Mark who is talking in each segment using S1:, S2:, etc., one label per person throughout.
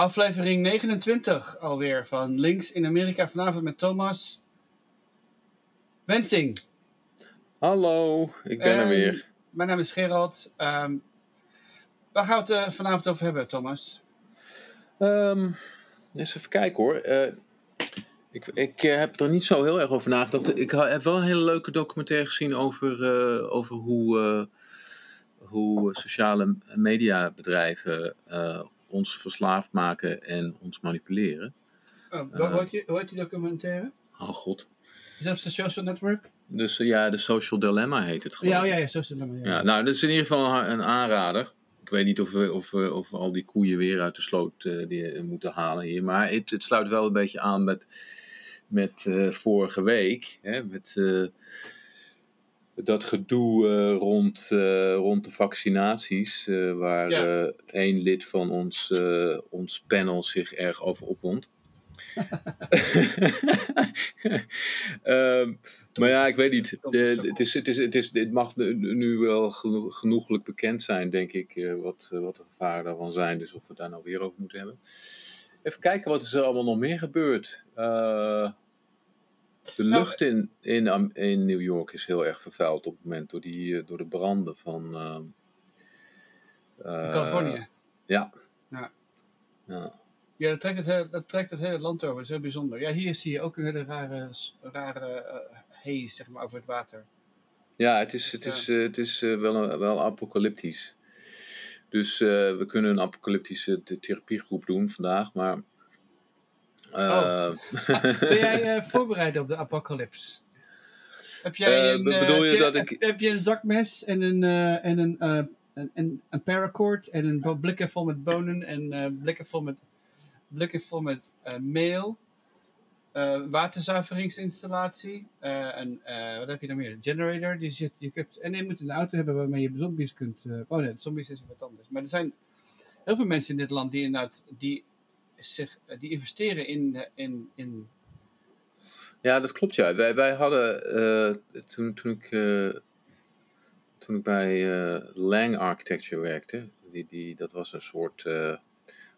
S1: Aflevering 29 alweer van Links in Amerika vanavond met Thomas Wensing.
S2: Hallo, ik ben er weer.
S1: Mijn naam is Gerald. Ehm, waar gaan we het eh, vanavond over hebben, Thomas?
S2: Ehm, eens even kijken hoor. Eh, ik ik eh, heb er niet zo heel erg over nagedacht. Ik heb wel een hele leuke documentaire gezien over, over hoe, hoe sociale mediabedrijven ons verslaafd maken en ons manipuleren.
S1: Oh,
S2: Eh.
S1: hoe, heet die, documentaire?
S2: Oh god.
S1: Is dat de Social Network?
S2: Dus eh, ja, de Social Dilemma heet het gewoon.
S1: Ja, oh, ja, ja, Social Network.
S2: Ja, nou, dat is in ieder geval een, aanrader. Ik weet niet of we, of, of al die koeien weer uit de sloot eh, die, eh, moeten halen hier. Maar het, het sluit wel een beetje aan met, met eh, vorige week. Hè, met eh, dat gedoe eh, rond, eh, rond de vaccinaties. eh, waar
S1: Ja.
S2: één lid van ons, ons panel zich erg over opwond. Ehm, maar ja, ik weet niet. Het, is, het, is, het, is, het mag nu, wel geno- genoeglijk bekend zijn, denk ik, wat, wat de gevaren daarvan zijn. Dus of we daar nou weer over moeten hebben. Even kijken wat is er allemaal nog meer gebeurd. De
S1: Nou,
S2: lucht in, in, in New York is heel erg vervuild op het moment door, die, eh, door de branden van.
S1: In Californië.
S2: Ja.
S1: Ja.
S2: ja.
S1: Ja, dat trekt, het hele, dat trekt het hele land over. Dat is heel bijzonder. Ja, hier zie je ook een hele rare, rare haze zeg maar, over het water.
S2: Ja, het is, het is, het is wel, wel apocalyptisch. Dus we kunnen een apocalyptische th- therapiegroep doen vandaag, maar. Eh,
S1: Ben jij eh, voorbereid op de apocalyps? Heb jij
S2: Eh,
S1: een,
S2: be- bedoel je dat ik-
S1: Heb, je een zakmes en een, en een, een, een, paracord en een blikken vol met bonen en blikken vol met, blikken vol met meel, waterzuiveringsinstallatie en eh, wat heb je dan meer? Generator. Die zit, je kunt, en je moet een auto hebben waarmee je zombies kunt. oh nee, zombies is wat anders. Maar er zijn heel veel mensen in dit land die inderdaad die, zich, die investeren in, eh, in, in
S2: ja, dat klopt ja. Wij, wij hadden eh, toen, toen, ik, eh, toen ik bij eh, Lang Architecture werkte, die, die, dat was een soort eh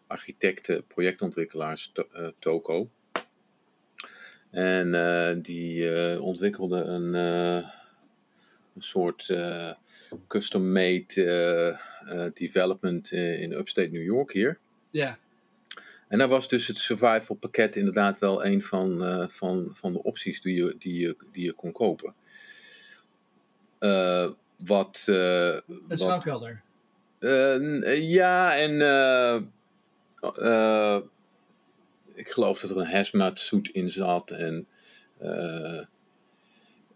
S2: architecten, projectontwikkelaars, to- eh, toko. En eh, die eh, ontwikkelde een, eh, een soort eh, custom-made eh, eh, development eh, in upstate New York hier.
S1: ja.
S2: En daar was dus het survival pakket inderdaad wel een van, eh, van, van de opties die je, die je, die je kon kopen. Eh, wat,
S1: schouwkelder.
S2: eh, eh, ja, en ik geloof dat er een hazmat suit in zat en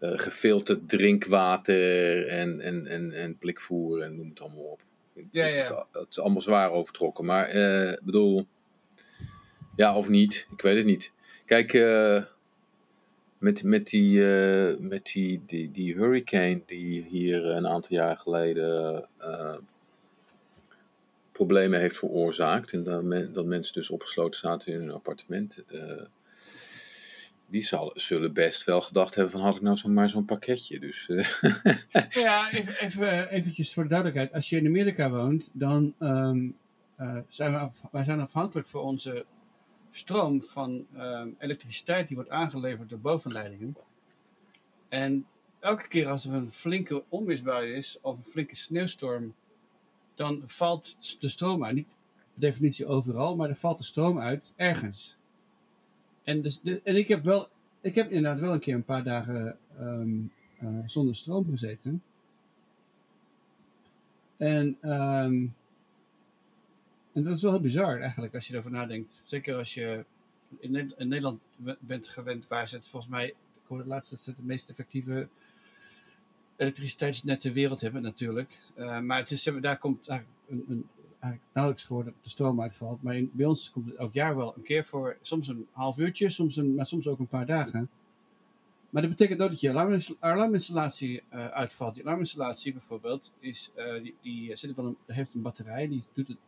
S2: gefilterd drinkwater en, en, en, en blikvoer en noem het allemaal op.
S1: Ja,
S2: het, Is,
S1: ja.
S2: het is allemaal zwaar overtrokken, maar ik bedoel, ja of niet, ik weet het niet. Kijk, eh, met, met, die, eh, met die, die, die hurricane die hier een aantal jaar geleden eh, problemen heeft veroorzaakt. En dat, dat mensen dus opgesloten zaten in hun appartement. die zal, zullen best wel gedacht hebben van had ik nou zo maar zo'n pakketje. Dus
S1: Ja, even, even eventjes voor de duidelijkheid. Als je in Amerika woont, dan ehm, eh, zijn we wij zijn afhankelijk voor onze stroom van ehm, elektriciteit die wordt aangeleverd door bovenleidingen. En elke keer als er een flinke onweersbui is of een flinke sneeuwstorm, dan valt de stroom uit. Niet per definitie overal, maar er valt de stroom uit ergens. En, dus en ik heb wel, ik heb inderdaad wel een keer een paar dagen ehm, eh, zonder stroom gezeten. En, ehm, en dat is wel heel bizar eigenlijk als je erover nadenkt. Zeker als je in, Ne- in Nederland bent gewend waar ze het volgens mij, ik hoorde laatst het meest effectieve elektriciteitsnet ter wereld hebben natuurlijk. Eh, maar het is, daar komt eigenlijk, een, een, eigenlijk nauwelijks voor dat de stroom uitvalt. Maar in, bij ons komt het elk jaar wel een keer voor, soms een half uurtje, soms een, maar soms ook een paar dagen. Maar dat betekent ook dat je alarminst- alarminstallatie eh, uitvalt. Die alarminstallatie bijvoorbeeld is, eh, die, die zit een, heeft een batterij, die doet het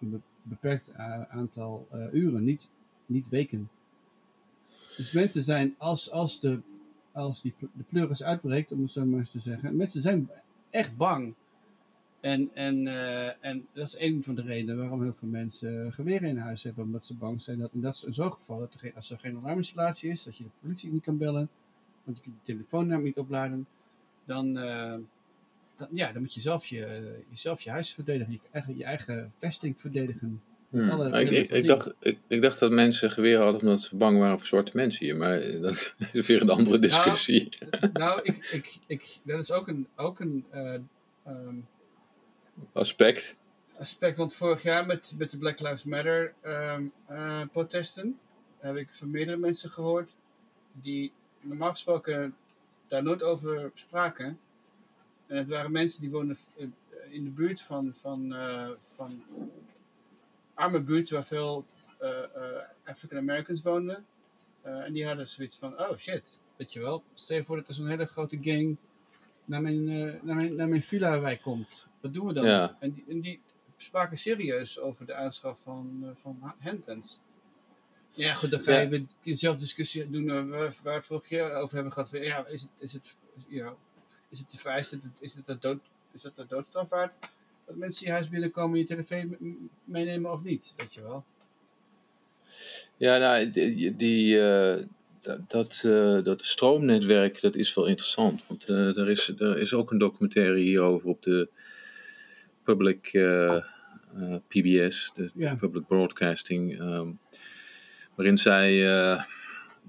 S1: een be- beperkt aantal eh, uren, niet, niet weken. Dus mensen zijn, als, als, de, als die, de pleuris uitbreekt, om het zo maar eens te zeggen, mensen zijn echt bang En, en, eh, en dat is een van de redenen waarom heel veel mensen geweren in huis hebben. Omdat ze bang zijn dat in, dat, in zo'n geval, dat als er geen alarminstallatie is, dat je de politie niet kan bellen, want je kunt je telefoonnaam niet opladen, dan, eh, dan, ja, dan moet je zelf je, jezelf je huis verdedigen, je eigen, je eigen vesting verdedigen.
S2: Hmm.
S1: Alle
S2: Ik, ik, dacht, ik, ik dacht dat mensen geweren hadden omdat ze bang waren voor zwarte mensen hier. Maar dat is weer een andere discussie.
S1: Nou, ik, ik, ik, dat is ook een, ook een eh, ehm,
S2: Aspect.
S1: aspect. Want vorig jaar met, met de Black Lives Matter ehm, eh, protesten heb ik van meerdere mensen gehoord die normaal gesproken daar nooit over spraken. En het waren mensen die woonden eh, in de buurt van, van, eh, van arme buurten waar veel eh, eh, African Americans woonden. Eh, en die hadden zoiets van, oh shit, weet je wel. Stel je voor dat er zo'n hele grote gang naar mijn, eh, naar mijn, naar mijn villa-wijk komt. Wat doen we dan?
S2: Ja.
S1: En, die, en die spraken serieus over de aanschaf van, eh, van ha- handguns. Ja, goed, dan ga je
S2: Ja.
S1: weer diezelfde discussie doen eh, waar, waar we vorig jaar over hebben gehad. Ja, is het, is het, ja, is het te vereist, is het, de dood, is het de doodstraf waard? Dat mensen je huis binnenkomen en je telefoon meenemen of niet, weet je wel.
S2: Ja, nou, die, die, eh, dat, eh, dat stroomnetwerk, dat is wel interessant. Want eh, er, is, er is ook een documentaire hierover op de public PBS, de
S1: Ja.
S2: Public Broadcasting, ehm, waarin zij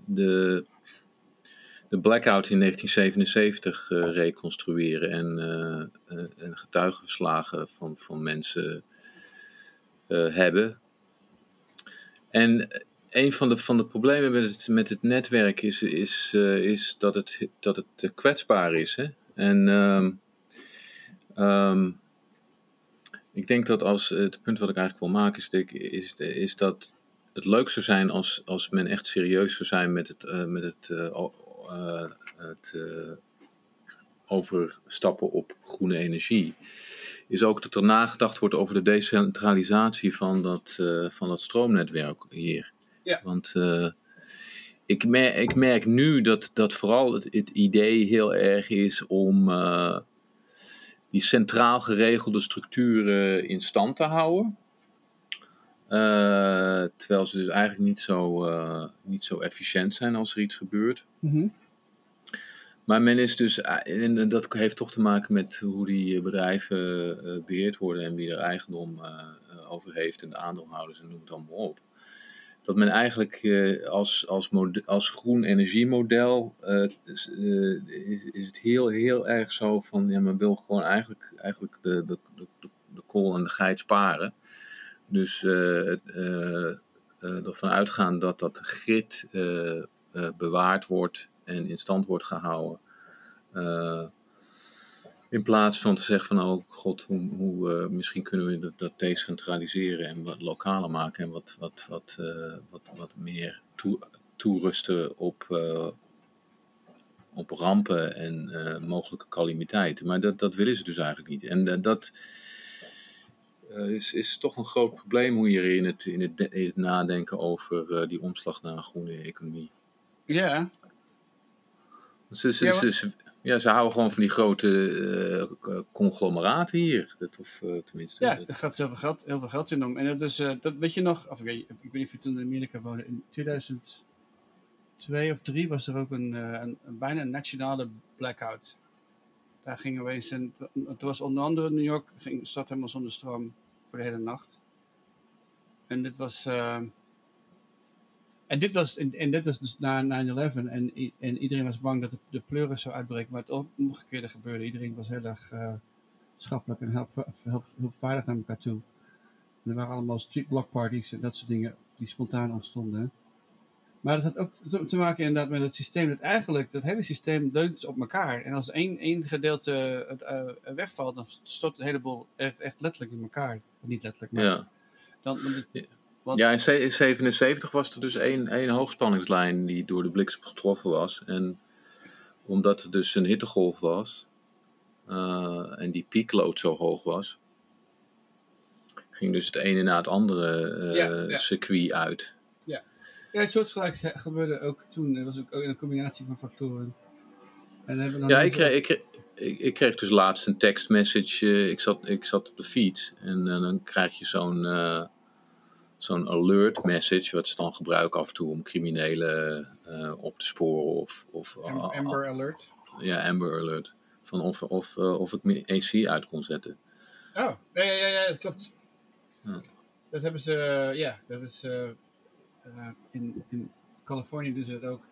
S2: de, de blackout in 1977 eh, reconstrueren en, eh, en getuigenverslagen van, van mensen hebben. En een van de, van de problemen met het, met het netwerk is, is, is dat het, dat het kwetsbaar is. Hè? En ehm, ehm, ik denk dat als het punt wat ik eigenlijk wil maken is, is, is dat het leuk zou zijn als, als men echt serieus zou zijn met het, eh, met het, het eh, overstappen op groene energie. Is ook dat er nagedacht wordt over de decentralisatie van dat, eh, van dat stroomnetwerk hier.
S1: Ja.
S2: Want eh, ik, merk, ik merk nu dat, dat vooral het, het idee heel erg is om eh, die centraal geregelde structuren in stand te houden. Eh, terwijl ze dus eigenlijk niet zo, eh, niet zo efficiënt zijn als er iets gebeurt. Maar men is dus, eh, en dat heeft toch te maken met hoe die bedrijven eh, beheerd worden en wie er eigendom over heeft en de aandeelhouders en noem het allemaal op. Dat men eigenlijk als, als, als groen energiemodel is, eh, is, is het heel, heel erg zo van, ja, men wil gewoon eigenlijk, eigenlijk de, de, de, de kool en de geit sparen. Dus eh, eh, eh, ervan uitgaan dat dat grid bewaard wordt en in stand wordt gehouden. Eh, in plaats van te zeggen van, oh god, hoe, hoe, misschien kunnen we dat, dat decentraliseren en wat lokaler maken en wat, wat, wat, wat, wat meer toe, toerusten op, op rampen en mogelijke calamiteiten. Maar dat, dat willen ze dus eigenlijk niet. En dat is, is toch een groot probleem hoe je in het, in het, in het nadenken over eh, die omslag naar een groene economie.
S1: Ja,
S2: Ze, ze,
S1: Ja,
S2: ze, ja, ze houden gewoon van die grote eh, conglomeraten hier. Dat, of eh, tenminste.
S1: ja er gaat zoveel geld, heel veel geld in om. En dat is, eh, dat weet je nog, of ik weet, ik weet niet of je toen in Amerika woonde, in 2002 of 3 was er ook een, eh, een, een bijna nationale blackout. Daar gingen eens, en het was onder andere New York, ging, zat helemaal zonder stroom voor de hele nacht. En dit was, eh, en dit was, en, en dit was dus na 9-11 en, en iedereen was bang dat de, de pleuren zou uitbreken, maar het omgekeerde gebeurde. Iedereen was heel erg eh, schappelijk en help, hulpvaardig naar elkaar toe. Er waren allemaal street block parties en dat soort dingen die spontaan ontstonden. Maar dat had ook te- maken inderdaad met het systeem. Dat eigenlijk, dat hele systeem leunt op elkaar. En als één, één gedeelte eh, wegvalt, dan stort het heleboel echt, echt letterlijk in elkaar. Niet letterlijk, maar
S2: ja.
S1: dan, dan, want-
S2: ja, in ze- in 77 was er dus één, één hoogspanningslijn die door de bliksem getroffen was. En omdat het dus een hittegolf was eh, en die piekload zo hoog was, ging dus het ene na het andere
S1: Ja, ja.
S2: circuit uit.
S1: Ja, het soortgelijks gebeurde ook toen. Dat was ook een combinatie van factoren. En dan hebben we dan
S2: Ja, ik kreeg, ik, kreeg, ik, ik kreeg dus laatst een tekstmessage. Uh, ik, zat, ik zat op de fiets en dan krijg je zo'n zo'n alert message, wat ze dan gebruiken af en toe om criminelen op te sporen. Of, of,
S1: Amber Alert?
S2: Ja, Amber Alert. Van of, of, of ik mijn AC uit kon zetten.
S1: Oh, ja, ja, ja, ja dat klopt. Ja. Dat hebben ze, ja, dat is in, in Californië doen ze het ook.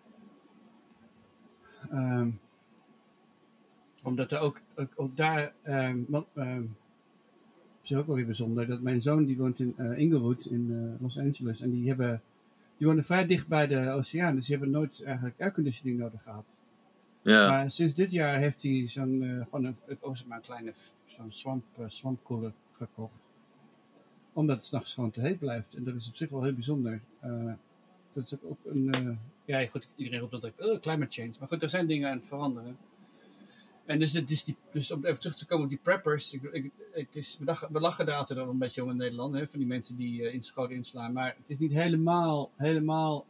S1: Um, omdat er ook, ook, ook daar, um, um, is ook wel weer bijzonder, dat mijn zoon die woont in uh, Inglewood in uh, Los Angeles en die hebben, die wonen vrij dicht bij de oceaan, dus die hebben nooit eigenlijk airconditioning nodig gehad. Ja. Maar sinds dit jaar heeft hij zo'n, gewoon een, oh, maar een kleine, zo'n swamp, swampkoeler gekocht. Omdat het s'nachts gewoon te heet blijft. En dat is op zich wel heel bijzonder. dat is ook een, ja goed, iedereen roept dat oh, climate change. Maar goed, er zijn dingen aan het veranderen. En dus, dus, die, dus om even terug te komen op die preppers. Ik, ik, het is, we, lachen, we lachen daar altijd een beetje om in Nederland. Hè, van die mensen die uh, in scholen inslaan. Maar het is niet helemaal, helemaal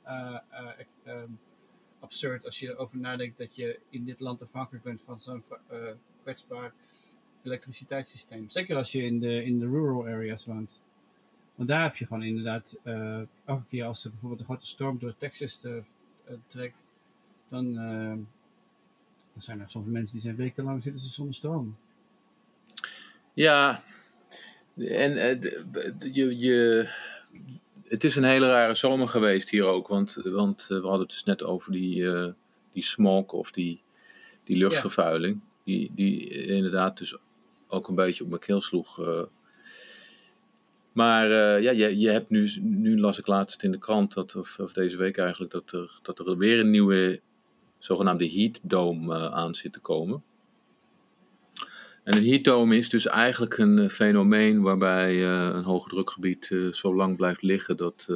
S1: um, absurd als je erover nadenkt dat je in dit land afhankelijk bent van zo'n kwetsbaar elektriciteitssysteem. Zeker als je in de, in de rural areas woont. Want daar heb je gewoon inderdaad, elke keer als er bijvoorbeeld een grote storm door Texas trekt, dan er zijn er soms mensen die zijn wekenlang zitten ze zonder stroom.
S2: Ja, en uh, je, je, het is een hele rare zomer geweest hier ook. Want, want uh, we hadden het dus net over die, uh, die smog of die, die luchtvervuiling. Die, die inderdaad dus ook een beetje op mijn keel sloeg. Maar ja, je, je hebt nu, nu las ik laatst in de krant, dat, of, of deze week eigenlijk, dat er, dat er weer een nieuwe zogenaamde heat dome uh, aan zit te komen. En een heat dome is dus eigenlijk een uh, fenomeen waarbij een hoogdrukgebied zo lang blijft liggen dat,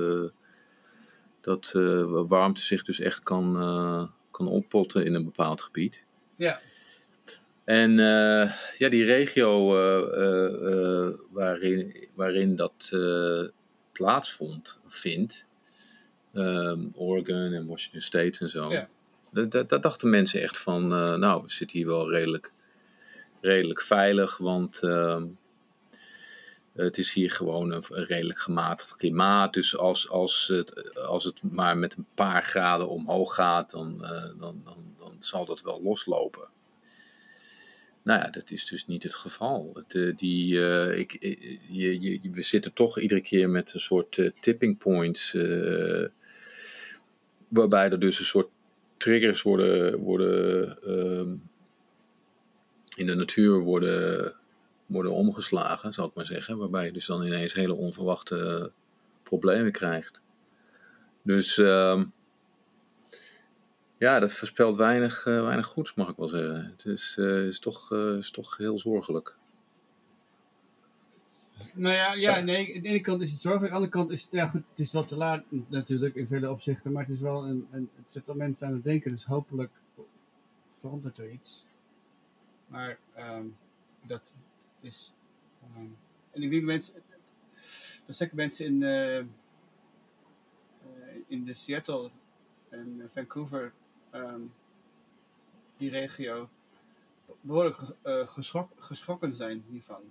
S2: dat warmte zich dus echt kan, kan oppotten in een bepaald gebied.
S1: Ja.
S2: En ja, die regio waarin, waarin dat plaatsvond, vindt, um, Oregon en Washington State en zo. Ja daar dachten mensen echt van, nou, we zitten hier wel redelijk, redelijk veilig, want uh, het is hier gewoon een, redelijk gematigd klimaat. Dus als, als, het, als het maar met een paar graden omhoog gaat, dan, uh, dan, dan, dan zal dat wel loslopen. Nou ja, dat is dus niet het geval. Het, die, ik, je, je, we zitten toch iedere keer met een soort tipping points. waarbij er dus een soort triggers worden, worden ehm, in de natuur worden, worden omgeslagen, zal ik maar zeggen. Waarbij je dus dan ineens hele onverwachte problemen krijgt. Dus uh, ja, dat voorspelt weinig, uh, weinig goeds, mag ik wel zeggen. Het is, uh, is, toch, uh, is toch heel zorgelijk.
S1: Nou ja, ja, nee, aan de ene kant is het zorgelijk, aan de andere kant is het, ja goed, het is wel te laat natuurlijk in vele opzichten, maar het is wel een, een het zet wel mensen aan het denken, dus hopelijk verandert er iets. Maar um, dat is, um, en ik denk mensen, dat zeker mensen in, in de Seattle en Vancouver, um, die regio, behoorlijk uh, geschok, geschrokken zijn hiervan.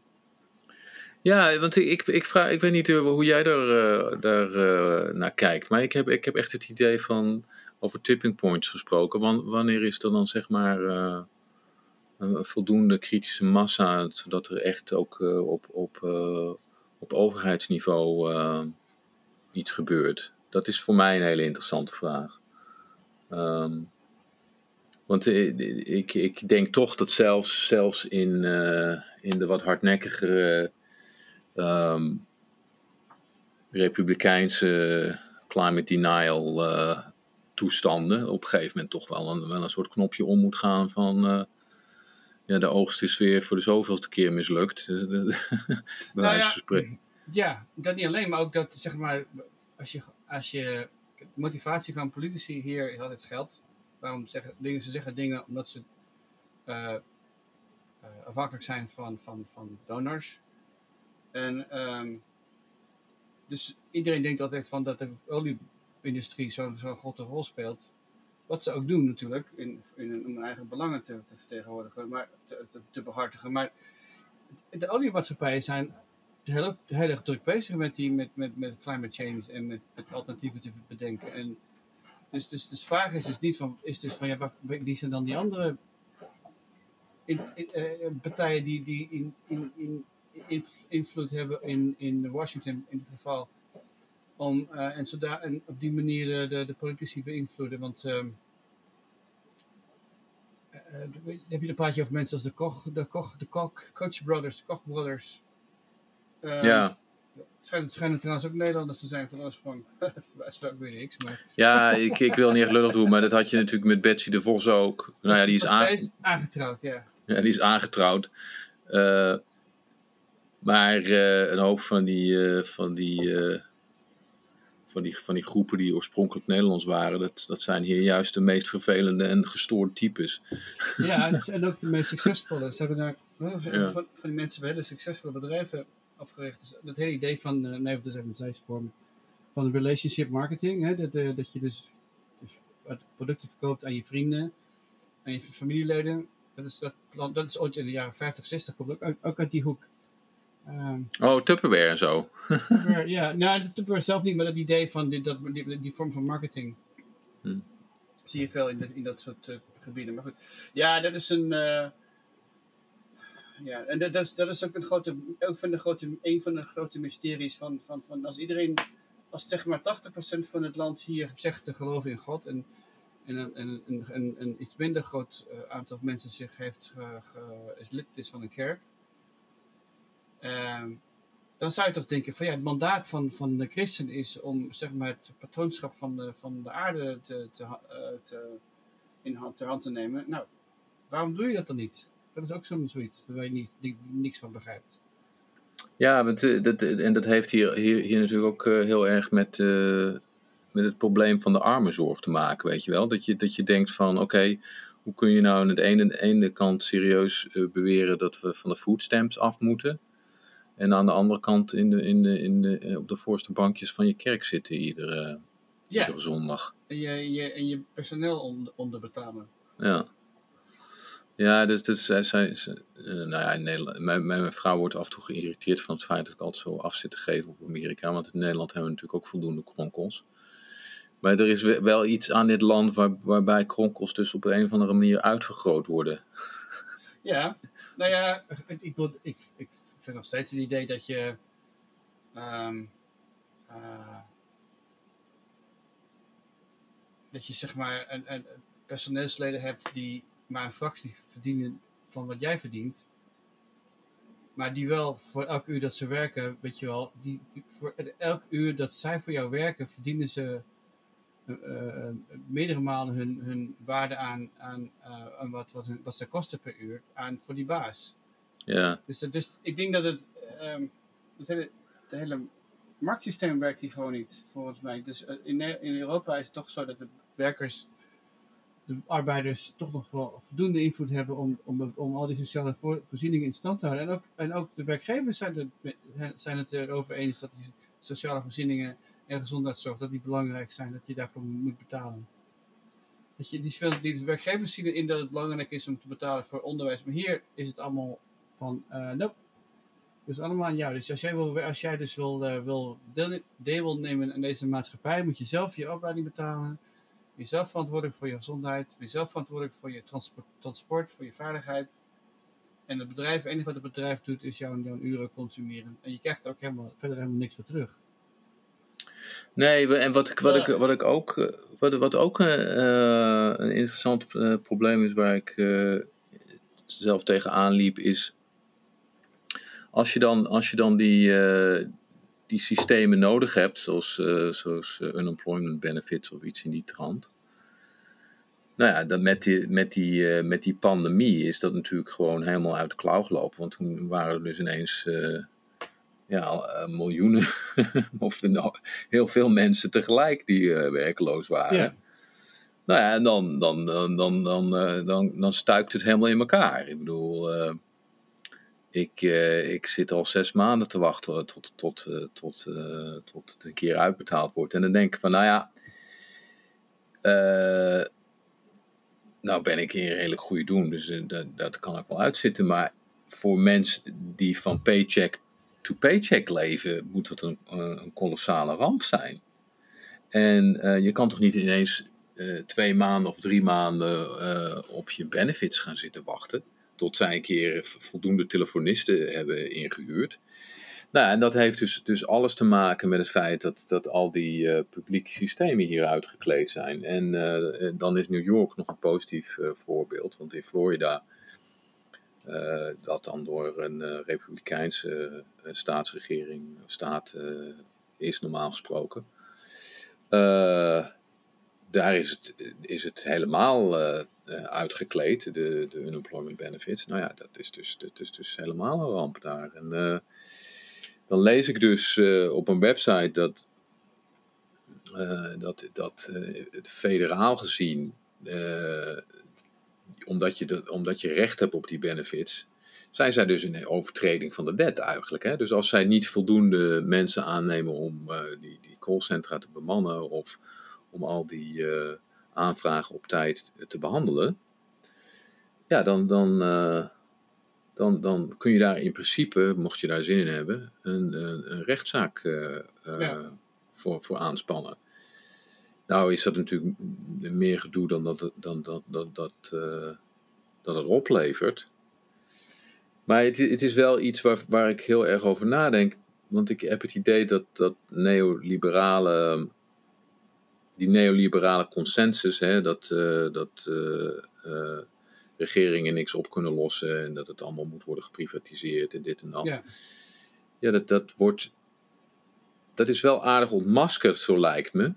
S2: Ja, want ik, ik, vraag, ik weet niet eh, hoe jij daar, uh, daar naar kijkt. Maar ik heb, ik heb echt het idee van over tipping points gesproken. wanneer is er dan zeg maar een voldoende kritische massa, zodat er echt ook op, op, op overheidsniveau iets gebeurt? Dat is voor mij een hele interessante vraag. Um, want ik, ik denk toch dat zelfs, zelfs in, in de wat hardnekkigere um, republikeinse climate denial uh, toestanden op een gegeven moment toch wel een, wel een soort knopje om moet gaan van uh, ja, de oogst is weer voor de zoveelste keer mislukt.
S1: Nou spreken. Ja, dat niet alleen, maar ook dat zeg maar, als je, als je de motivatie van politici hier is altijd geld. Waarom zeggen dingen, ze zeggen dingen omdat ze uh, afhankelijk zijn van, van, van donors. En um, dus iedereen denkt altijd van dat de olieindustrie zo'n zo grote rol speelt. wat ze ook doen natuurlijk, in, in, om hun eigen belangen te, te vertegenwoordigen, maar te, te, te behartigen. Maar de oliemaatschappijen zijn heel, heel erg druk bezig met, die, met, met, met climate change en met, alternatieven te bedenken. En dus, dus, dus vraag is dus niet van, is dus van ja, wat, wie zijn dan die andere uh, partijen die, die in, in, in, in, invloed hebben in, in Washington in dit geval. Om, uh, en, zodat, en op die manier de, de politici beïnvloeden. Want um, uh, heb je een praatje over mensen als de Koch, de Koch, de Koch, Koch Brothers, Koch Brothers.
S2: Um, ja.
S1: Het schijnt, schijnt trouwens ook Nederlanders te zijn van oorsprong. dat ook weer niks. Maar...
S2: Ja, ik, ik wil niet echt lullig doen, maar dat had je natuurlijk met Betsy de Vos ook. Nou ja, die is,
S1: aange... aangetrouwd, ja.
S2: Ja, die is aangetrouwd. Uh, maar uh, een hoop van die, uh, van, die, van, die, van die groepen die oorspronkelijk Nederlands waren, dat, dat zijn hier juist de meest vervelende en gestoorde types.
S1: Ja, en ook de meest succesvolle. Ze hebben daar van, van die mensen bij hele succesvolle bedrijven afgericht. Dus dat hele idee van, uh, nee, dat is even een zijspoor, van relationship marketing. Hè, dat, uh, dat je dus, dus producten verkoopt aan je vrienden, aan je familieleden. Dat is, dat, dat is ooit in de jaren 50, 60, komt ook, ook uit die hoek.
S2: Um, oh, Tupperware en zo.
S1: Tupperware, ja, nou, Tupperware zelf niet, maar dat idee van die, dat, die, die vorm van marketing.
S2: Hm.
S1: Zie je veel in, dat, in dat soort uh, gebieden. Maar goed, ja, dat is een ja. En dat, dat, is, ook, een, grote, ook van de grote, een van de grote mysteries van, van, van als iedereen, als zeg maar 80% van het land hier zegt te geloven in God en, en, een, een, een, iets minder groot uh, aantal mensen zich heeft ge, is lid is van een kerk, uh, dan zou je toch denken van ja, het mandaat van, van de christen is om zeg maar het patroonschap van de, van de aarde te, te, uh, te, in hand, hand te nemen. Nou, waarom doe je dat dan niet? Dat is ook zo'n zoiets waar je niet, die, niks van begrijpt.
S2: Ja, want, uh, dat, en dat heeft hier, hier, hier natuurlijk ook uh, heel erg met, uh, met het probleem van de armenzorg te maken, weet je wel. Dat je, dat je denkt van, oké, okay, hoe kun je nou aan de ene, ene kant serieus beweren dat we van de foodstamps af moeten... En aan de andere kant in de, in de, in de, op de voorste bankjes van je kerk zitten iedere, ja. iedere zondag.
S1: En je, je, en je personeel onder, onderbetalen.
S2: Ja. Ja, dus, dus zij, zij, uh, nou ja, in Nederland, mijn, mijn vrouw wordt af en toe geïrriteerd van het feit dat ik altijd zo af zit te geven op Amerika. Want in Nederland hebben we natuurlijk ook voldoende kronkels. Maar er is wel iets aan dit land waar, waarbij kronkels dus op een of andere manier uitvergroot worden.
S1: Ja, nou ja, ik, ik, ik, vind nog steeds het idee dat je. Um, uh, dat je zeg maar een, een personeelsleden hebt die maar een fractie verdienen van wat jij verdient. Maar die wel voor elk uur dat ze werken, weet je wel, die, voor elk uur dat zij voor jou werken, verdienen ze uh, uh, meerdere malen hun, hun waarde aan, aan, uh, aan wat, wat, wat ze kosten per uur aan voor die baas.
S2: Ja.
S1: Dus, dus ik denk dat het, um, het hele, het hele marktsysteem werkt hier gewoon niet, volgens mij. Dus in, in Europa is het toch zo dat de werkers de arbeiders toch nog wel voldoende invloed hebben om, om, om al die sociale voorzieningen in stand te houden. En ook, en ook de werkgevers zijn, zijn het erover eens dat die sociale voorzieningen en gezondheidszorg dat die belangrijk zijn, dat je daarvoor moet betalen. Dat je, die, die de werkgevers zien erin dat het belangrijk is om te betalen voor onderwijs, maar hier is het allemaal van, uh, nope. Dus allemaal aan. Dus als jij, wil, als jij dus wil, uh, wil deel, deel nemen aan deze maatschappij, moet je zelf je opleiding betalen je zelf verantwoordelijk voor je gezondheid. Ben je zelf verantwoordelijk voor je transport, transport voor je veiligheid. En het bedrijf, het enige wat het bedrijf doet, is jouw, jouw uren consumeren. En je krijgt er ook helemaal, verder helemaal niks voor terug.
S2: Nee, en wat ik, wat ik, wat ik ook, eh, wat, wat ook uh, een interessant uh, probleem is waar ik uh, zelf tegenaan liep, is als je dan, als je dan die, die systemen nodig hebt, zoals, uh, zoals uh, unemployment benefits of iets in die trant. Nou ja, dan met, die, met, die, uh, met die pandemie is dat natuurlijk gewoon helemaal uit de klauw gelopen. Want toen waren er dus ineens ja, miljoenen, of nou, heel veel mensen tegelijk die werkeloos waren. Ja. Nou ja, en dan, dan, dan, dan, dan, dan, dan stuikt het helemaal in elkaar. Ik bedoel, ik, uh, ik zit al zes maanden te wachten tot, tot, uh, tot, tot het een keer uitbetaald wordt. En dan denk ik van, nou ja, nou ben ik in redelijk goede doen, dus dat, dat kan ik wel uitzitten. Maar voor mensen die van paycheck to paycheck leven, moet dat een, een kolossale ramp zijn. En je kan toch niet ineens twee maanden of drie maanden op je benefits gaan zitten wachten. Tot zij een keer voldoende telefonisten hebben ingehuurd. Nou, en dat heeft dus, dus alles te maken met het feit dat, dat al die uh, publieke systemen hier uitgekleed zijn. En uh, dan is New York nog een positief uh, voorbeeld, want in Florida, dat dan door een republikeinse staatsregering, staat is normaal gesproken, daar is het, is het helemaal uitgekleed, de, de unemployment benefits. Nou ja, dat is dus, dat is dus helemaal een ramp daar. En dan lees ik dus op een website dat, dat, dat federaal gezien, omdat, je de, omdat je recht hebt op die benefits, zijn zij dus in overtreding van de wet eigenlijk. Hè? Dus als zij niet voldoende mensen aannemen om die, die callcentra te bemannen of om al die aanvragen op tijd te behandelen, ja, dan, dan, dan, dan kun je daar in principe, mocht je daar zin in hebben, een, een, een rechtszaak uh, voor, voor aanspannen. Nou is dat natuurlijk meer gedoe dan dat, dan, dat, dat, dat, uh, dat het oplevert. Maar het, het, is wel iets waar, waar ik heel erg over nadenk. Want ik heb het idee dat, dat neoliberale, die neoliberale consensus, hè, dat, dat regeringen niks op kunnen lossen en dat het allemaal moet worden geprivatiseerd en dit en dat. Ja, ja dat, dat wordt. Dat is wel aardig ontmaskerd, zo lijkt me.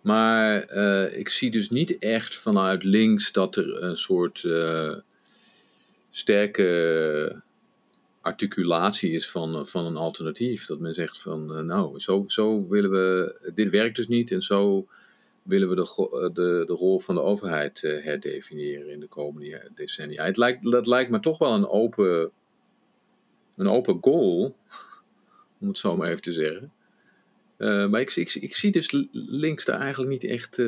S2: Maar uh, ik zie dus niet echt vanuit links dat er een soort uh, sterke articulatie is van, van een alternatief. Dat men zegt van, uh, nou, zo, zo willen we, dit werkt dus niet en zo willen we de, eh, de, de rol van de overheid herdefiniëren in de komende decennia. Het lijkt, dat lijkt me toch wel een open, een open goal, om het zo maar even te zeggen. Maar ik, ik, ik, zie dus links daar eigenlijk niet echt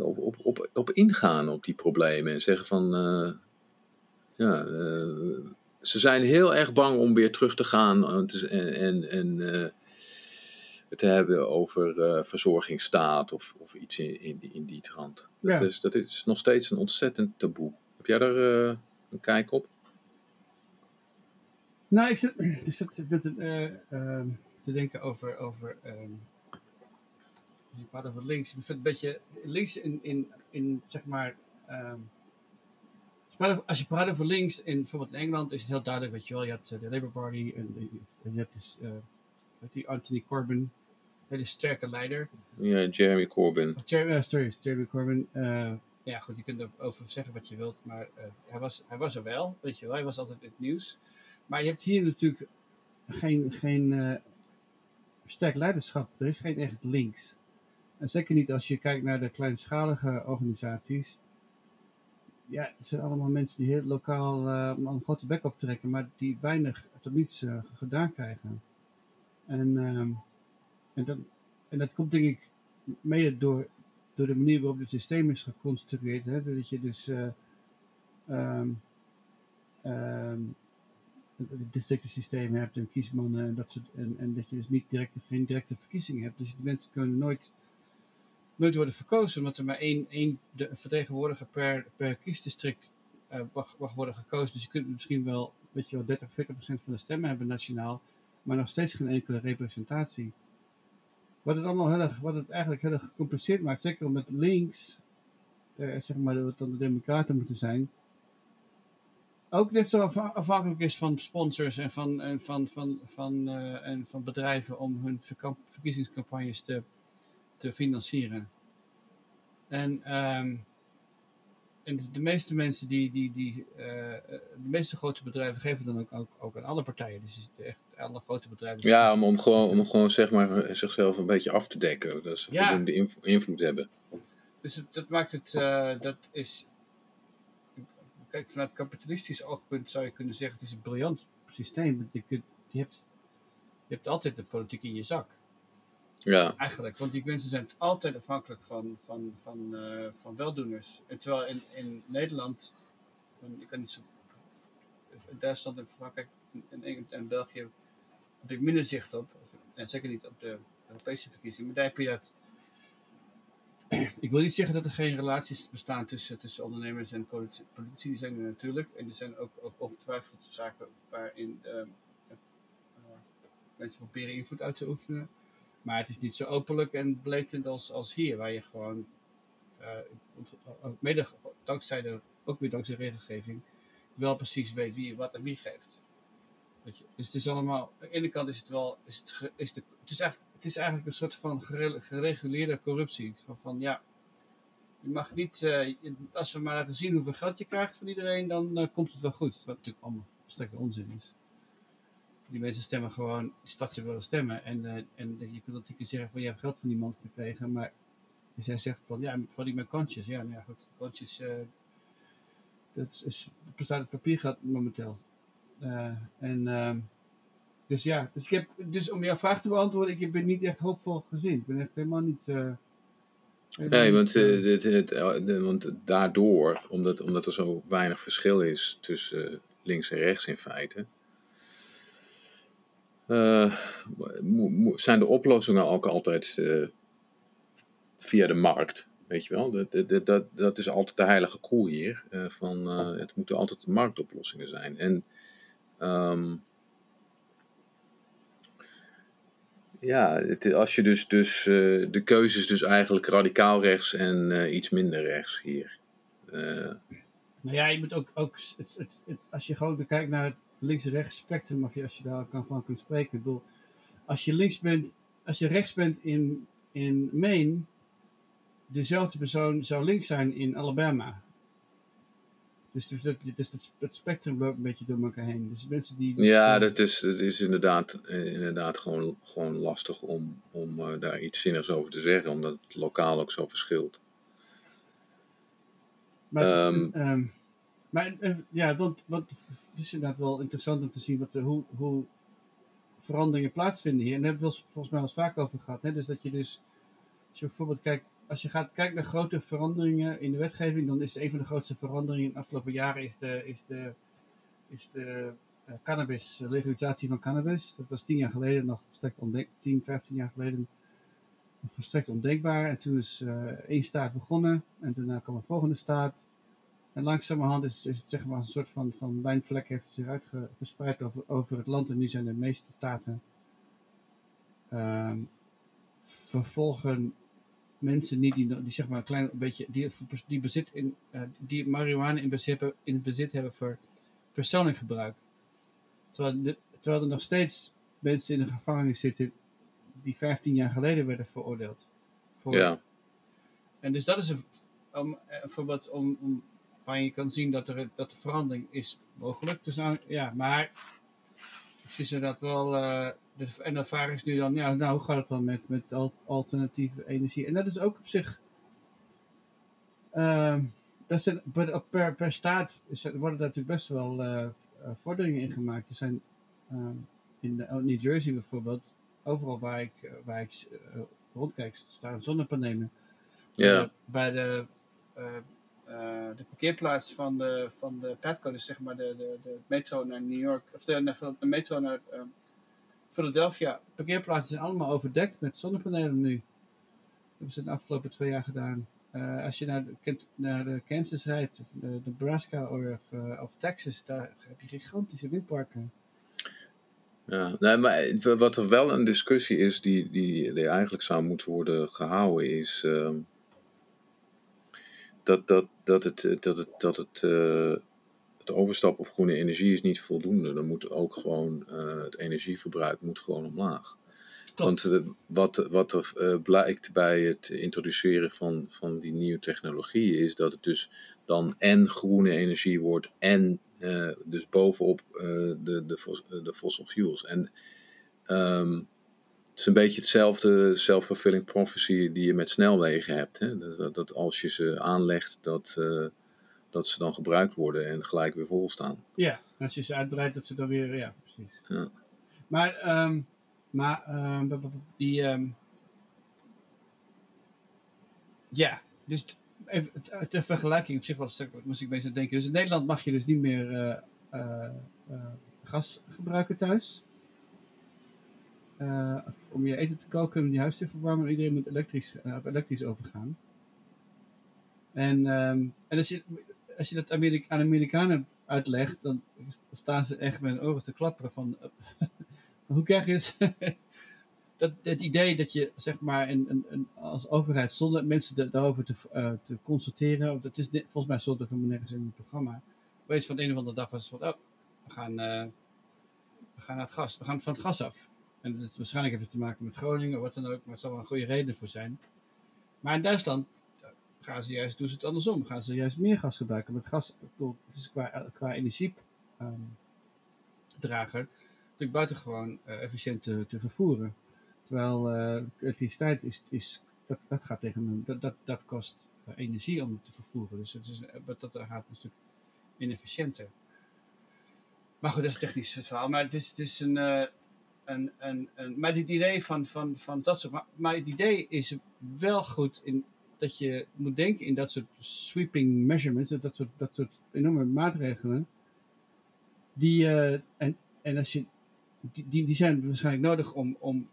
S2: op, op, op, op ingaan op die problemen. En zeggen van, ja, ze zijn heel erg bang om weer terug te gaan en, en, en te hebben over uh, verzorgingsstaat of, of iets in, in, die, in die trant. Dat, is, dat is nog steeds een ontzettend taboe. Heb jij daar uh, een kijk op?
S1: Nou, ik zit, ik zit, zit uh, te denken over, over um, je praat over links. Ik vind het een beetje links in, in, in zeg maar, um, als je praat over links, in, bijvoorbeeld in Engeland, is het heel duidelijk, weet je wel, je hebt de Labour Party en je hebt dus, uh, die Anthony Corbyn, hele sterke leider.
S2: Ja, Jeremy Corbyn.
S1: Jeremy, uh, sorry, Jeremy Corbyn. Uh, ja, goed, je kunt erover zeggen wat je wilt, maar uh, hij, was, hij was er wel, weet je wel. Hij was altijd in het nieuws. Maar je hebt hier natuurlijk geen, geen sterk leiderschap. Er is geen echt links. En zeker niet als je kijkt naar de kleinschalige organisaties. Ja, het zijn allemaal mensen die heel lokaal een grote bek optrekken, maar die weinig tot niets gedaan krijgen. En ehm, en dat, en dat komt denk ik mede door, door de manier waarop het systeem is geconstrueerd. Hè? Dat je dus um, um, districtensysteem hebt en kiesmannen en dat soort. En, en dat je dus niet directe, geen directe verkiezingen hebt. Dus die mensen kunnen nooit, nooit worden verkozen, omdat er maar één, één de vertegenwoordiger per, per kiesdistrict uh, mag, worden gekozen. Dus je kunt misschien wel, weet je wel, 30, 40 procent van de stemmen hebben nationaal, maar nog steeds geen enkele representatie. Wat het allemaal heel erg, wat het eigenlijk heel erg gecompliceerd maakt, zeker met links, eh, zeg maar, dat de democraten moeten zijn, ook net zo afhankelijk is van sponsors en van, en van, van, van, uh, en van bedrijven om hun verkiezingscampagnes te, te financieren. En, um, en de, meeste mensen die, die, die uh, de meeste grote bedrijven geven dan ook, ook, ook aan alle partijen. Dus echt alle grote bedrijven.
S2: Ja, om, om, gewoon, om gewoon zeg maar, zichzelf een beetje af te dekken. Dat ze ja. voldoende invloed hebben.
S1: Dus dat maakt het, uh, dat is, kijk, vanuit kapitalistisch oogpunt zou je kunnen zeggen, het is een briljant systeem. Je, kunt, je, hebt, je hebt altijd de politiek in je zak.
S2: Ja,
S1: Eigenlijk, want die mensen zijn altijd afhankelijk van, van, van, eh, van weldoeners. En terwijl in, in Nederland, ik kan niet zo. In Duitsland en Frankrijk en, Engeland en België heb ik minder zicht op. Of, en zeker niet op de Europese verkiezingen. Maar daar heb je dat. Ik wil niet zeggen dat er geen relaties bestaan tussen, tussen ondernemers en politici. Politici die zijn er natuurlijk. En er zijn ook, ook ongetwijfeld zaken waarin eh, eh, mensen proberen invloed uit te oefenen. Maar het is niet zo openlijk en blatant als, als hier, waar je gewoon, ook mede dankzij de, ook weer dankzij regelgeving, wel precies weet wie wat en wie geeft. Dus het is allemaal, aan de ene kant is het wel, is het, is de, het, is eigenlijk, het is eigenlijk een soort van gere- gereguleerde corruptie. Van, van ja, je mag niet, eh, als we maar laten zien hoeveel geld je krijgt van iedereen, dan eh, komt het wel goed. Wat natuurlijk allemaal volstrekte onzin is. Die mensen stemmen gewoon wat ze willen stemmen. En, eh, en je kunt natuurlijk zeggen van je hebt geld van die man gekregen, maar jij zegt van ja, voor die mijn kontjes. Ja, nou ja, goed, kontjes, eh, dat is, bestaat uit papiergeld momenteel. Eh, en ehm, dus ja, dus, ik heb, dus om jouw vraag te beantwoorden, ik ben niet echt hoopvol gezien. Ik ben echt helemaal niet.
S2: nee, want, het, de- want daardoor, omdat, omdat er zo weinig verschil is tussen links en rechts in feite, zijn de oplossingen ook altijd eh, via de markt. Weet je wel, dat, dat, dat, dat is altijd de heilige koe hier. eh, van, eh, het moeten altijd marktoplossingen zijn. En ehm, ja, het, als je dus, dus eh, de keuze is dus eigenlijk radicaal rechts en eh, iets minder rechts hier. Eh,
S1: Nou ja, je moet ook, ook het, het, als je gewoon kijkt naar het links-rechts spectrum, of je, als je daar kan van kunt spreken. Ik bedoel, als je links bent, als je rechts bent in, in Maine, dezelfde persoon zou links zijn in Alabama. Dus, dus, dat, dus spectrum loopt een beetje door elkaar heen. Dus mensen die. Dus,
S2: ja,
S1: eh,
S2: dat is, dat is inderdaad, eh, inderdaad gewoon, gewoon lastig om, om eh, daar iets zinnigs over te zeggen, omdat het lokaal ook zo verschilt.
S1: Maar, het is,
S2: Ehm.
S1: Maar eh, ja, want, want het is inderdaad wel interessant om te zien wat, de- hoe, hoe veranderingen plaatsvinden hier. En daar hebben we volgens mij al eens vaak over gehad. Hè? Dus dat je dus, als je bijvoorbeeld kijkt, als je gaat kijken naar grote veranderingen in de wetgeving, dan is een van de grootste veranderingen in de afgelopen jaren is de, is de, is de eh, cannabis, legalisatie van cannabis. Dat was tien jaar geleden nog volstrekt ondenk, 10, 15 jaar geleden nog volstrekt ondenkbaar. En toen is eh, één staat begonnen en daarna kwam een volgende staat. En langzamerhand is, is het zeg maar een soort van, van wijnvlek heeft zich uitverspreid over, over het land. En nu zijn de meeste staten ehm, vervolgen mensen niet die, die zeg maar een klein beetje die, die bezit in eh, die marihuana in bezit, hebben- in bezit hebben voor persoonlijk gebruik. Terwijl, de- terwijl er nog steeds mensen in de gevangenis zitten die 15 jaar geleden werden veroordeeld. Voor,
S2: Ja,
S1: En dus dat is een, om, eh, een voorbeeld om, om, waar je kan zien dat, er, dat de verandering is mogelijk. Dus nou, ja, maar het is inderdaad wel. eh, en de vraag is nu dan, ja, nou, hoe gaat het dan met, met al- alternatieve energie? En dat is ook op zich. ehm, dat zijn, per, per, staat worden daar natuurlijk best wel eh, eh, vorderingen in gemaakt. Er zijn ehm, in de, New Jersey bijvoorbeeld, overal waar ik, waar ik rondkijk, staan zonnepanelen
S2: ja,
S1: bij de, eh, de parkeerplaats van de, van de Patco, dus zeg maar de, de, de metro naar New York, of de, de metro naar eh, Philadelphia. Parkeerplaatsen zijn allemaal overdekt met zonnepanelen nu. Dat hebben ze de afgelopen twee jaar gedaan. Eh, als je naar naar de Kansas rijdt, of de, Nebraska of, eh, of Texas, daar heb je gigantische windparken.
S2: ja. Nee, maar wat er wel een discussie is die, die, die eigenlijk zou moeten worden gehouden, is ehm, dat, dat, dat het, eh, dat het, dat het, eh, het overstap op groene energie is niet voldoende. Dan moet ook gewoon eh, het energieverbruik moet gewoon omlaag.
S1: Klopt.
S2: Want wat, wat er blijkt bij het introduceren van, van die nieuwe technologieën is dat het dus dan en groene energie wordt en dus bovenop de, de, de fossil fuels. En ehm, is een beetje hetzelfde self-fulfilling prophecy die je met snelwegen hebt. Hè? Dat, dat, dat als je ze aanlegt, dat, eh, dat ze dan gebruikt worden en gelijk weer vol staan.
S1: Ja, als je ze uitbreidt, dat ze dan weer, ja, precies.
S2: Ja.
S1: Maar, ehm, maar ehm, die, ehm, ja, dus even t- ter vergelijking op zich was, moest ik bezig denken. Dus in Nederland mag je dus niet meer eh, eh, eh, gas gebruiken thuis. Eh, om je eten te koken en je huis te verwarmen. Iedereen moet elektrisch, eh, elektrisch overgaan. En, ehm, en als, je, als je dat Amerika aan Amerikanen uitlegt, dan staan ze echt met hun oren te klapperen van, van hoe krijg je het? dat, het idee dat je zeg maar een, een, een, als overheid zonder mensen da- daarover te, eh, te consulteren, dat is volgens mij er helemaal nergens in het programma. Opeens van de een of andere dag was het van, oh, we gaan, eh, we gaan naar het gas, we gaan van het gas af. En dat is waarschijnlijk even te maken met Groningen, wat dan ook, maar het zal wel een goede reden voor zijn. Maar in Duitsland eh, gaan ze juist, doen ze het andersom, gaan ze juist meer gas gebruiken. Met gas, is qua, qua energiedrager natuurlijk buitengewoon eh efficiënt te, vervoeren. Terwijl eh, elektriciteit is, is dat, dat gaat tegen dat, dat, dat kost eh, energie om te vervoeren. Dus het is, eh, dat, dat gaat een stuk inefficiënter. Maar goed, dat is technisch het verhaal. Maar het is, het is een, Maar dit idee van, van, van dat soort. Maar, het idee is wel goed in dat je moet denken in dat soort sweeping measurements, dat soort, dat soort enorme maatregelen. Die, eh, en, en als je, die, die, zijn waarschijnlijk nodig om, om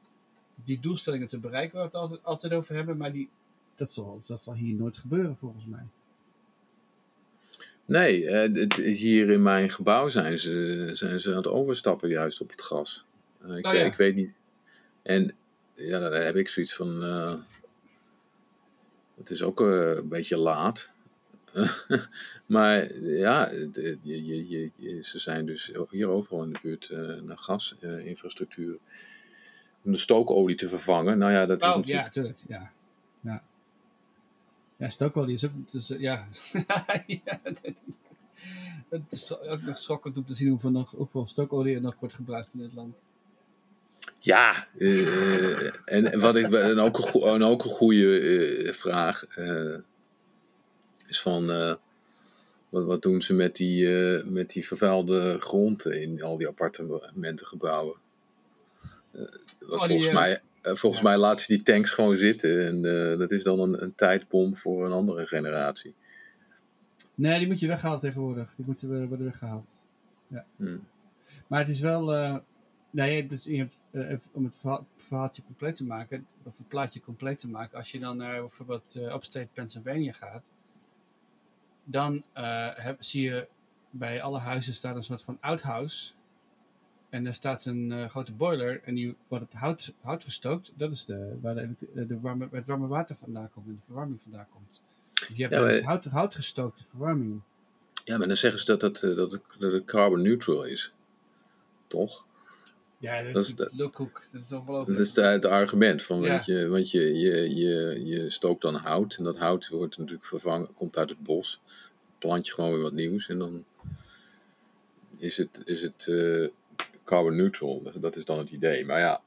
S1: die doelstellingen te bereiken waar we het altijd, altijd over hebben, maar die, dat, zal, dat zal hier nooit gebeuren volgens mij.
S2: Nee, eh, hier in mijn gebouw zijn ze, zijn ze aan het overstappen juist op het gas. Eh, ik,
S1: Oh ja.
S2: ik weet niet. En ja, dan heb ik zoiets van. eh, het is ook eh, een beetje laat. maar ja, je, je, je, ze zijn dus hier overal in de buurt naar gasinfrastructuur. om de stookolie te vervangen. Nou ja, dat is
S1: Oh, ja,
S2: natuurlijk.
S1: natuurlijk. Ja. Ja, ja stookolie is ook. Dus, ja. ja, dat- Het is ook nog schokkend om te zien hoeveel, nog, hoeveel stookolie er nog wordt gebruikt in dit land.
S2: Ja, eh, en wat ik en ook een, en ook een goede eh, vraag eh, is van wat, wat doen ze met die, met die vervuilde grond in al die appartementengebouwen?
S1: Oh, die,
S2: volgens mij, volgens
S1: ja.
S2: mij laten ze die tanks gewoon zitten en dat is dan een, een tijdbom voor een andere generatie.
S1: Nee, die moet je weghalen tegenwoordig. Die moeten we- worden weggehaald.
S2: Hmm.
S1: Maar het is wel. Nee, je hebt dus, je hebt, eh, om het verhaal- verhaaltje compleet te maken, of het plaatje compleet te maken, als je dan naar bijvoorbeeld eh, upstate Pennsylvania gaat, dan eh, heb, zie je bij alle huizen staat een soort van outhouse. En er staat een grote boiler en die wordt het hout, hout gestookt. Dat is de, waar de, de warme, het warme water vandaan komt en de verwarming vandaan komt. Dus je hebt
S2: Ja,
S1: dus
S2: maar-
S1: hout, houtgestookte verwarming.
S2: Ja, maar dan zeggen ze dat, dat, dat, dat het carbon neutral is. Toch?
S1: Ja, dat,
S2: Dat
S1: is de. Dat is ongelooflijk.
S2: Dat is het argument. Van,
S1: Ja.
S2: want je, want je, je, je, je stookt dan hout. En dat hout wordt natuurlijk vervangen, komt uit het bos. Plant je gewoon weer wat nieuws. En dan is het, is het eh, carbon neutral. Dat, is dan het idee. Maar ja,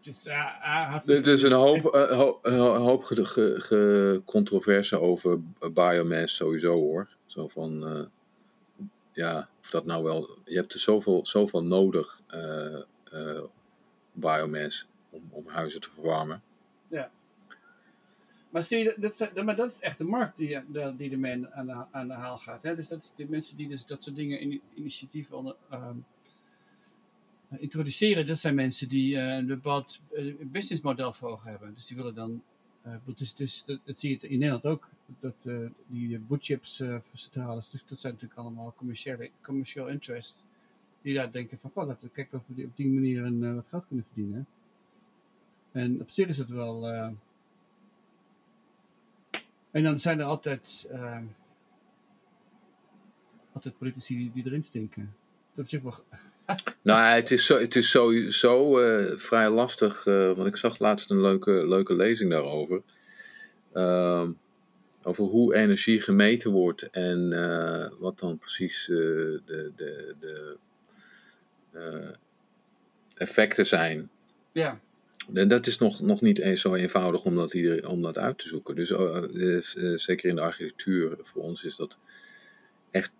S1: Dus,
S2: is een hoop, eh, ho- hoop ge, ge, ge- controverse over biomass sowieso hoor. Zo van, eh, ja, of dat nou wel... Je hebt er zoveel, zoveel nodig, eh, biomass, om, om huizen te verwarmen.
S1: Maar zie je, dat, is- maar dat is echt de markt die, de- die ermee aan de, aan de haal gaat. Hè? Dus dat de mensen die dus dat soort dingen, in, initiatieven onder, ehm, introduceren, dat zijn mensen die eh, een bepaald businessmodel voor ogen hebben. Dus die willen dan, dus, dus, dat, dat zie je in Nederland ook, dat eh, die woodchips eh centrales, dus dat zijn natuurlijk allemaal commerciële, commercial interest. Die daar denken van, goh, laten we kijken of we die- op die manier een, eh, wat geld kunnen verdienen. En op zich is het wel... eh, en dan zijn er altijd, altijd politici die, erin stinken. Dat is wel.
S2: Nou, het is, zo, het is sowieso eh, vrij lastig, eh, want ik zag laatst een leuke, leuke lezing daarover. Ehm, over hoe energie gemeten wordt en eh, wat dan precies eh, de, de, de eh, effecten zijn.
S1: Ja.
S2: En dat is nog, nog niet eens zo eenvoudig om dat, ieder, om dat uit te zoeken. Dus zeker in de architectuur, voor ons is dat echt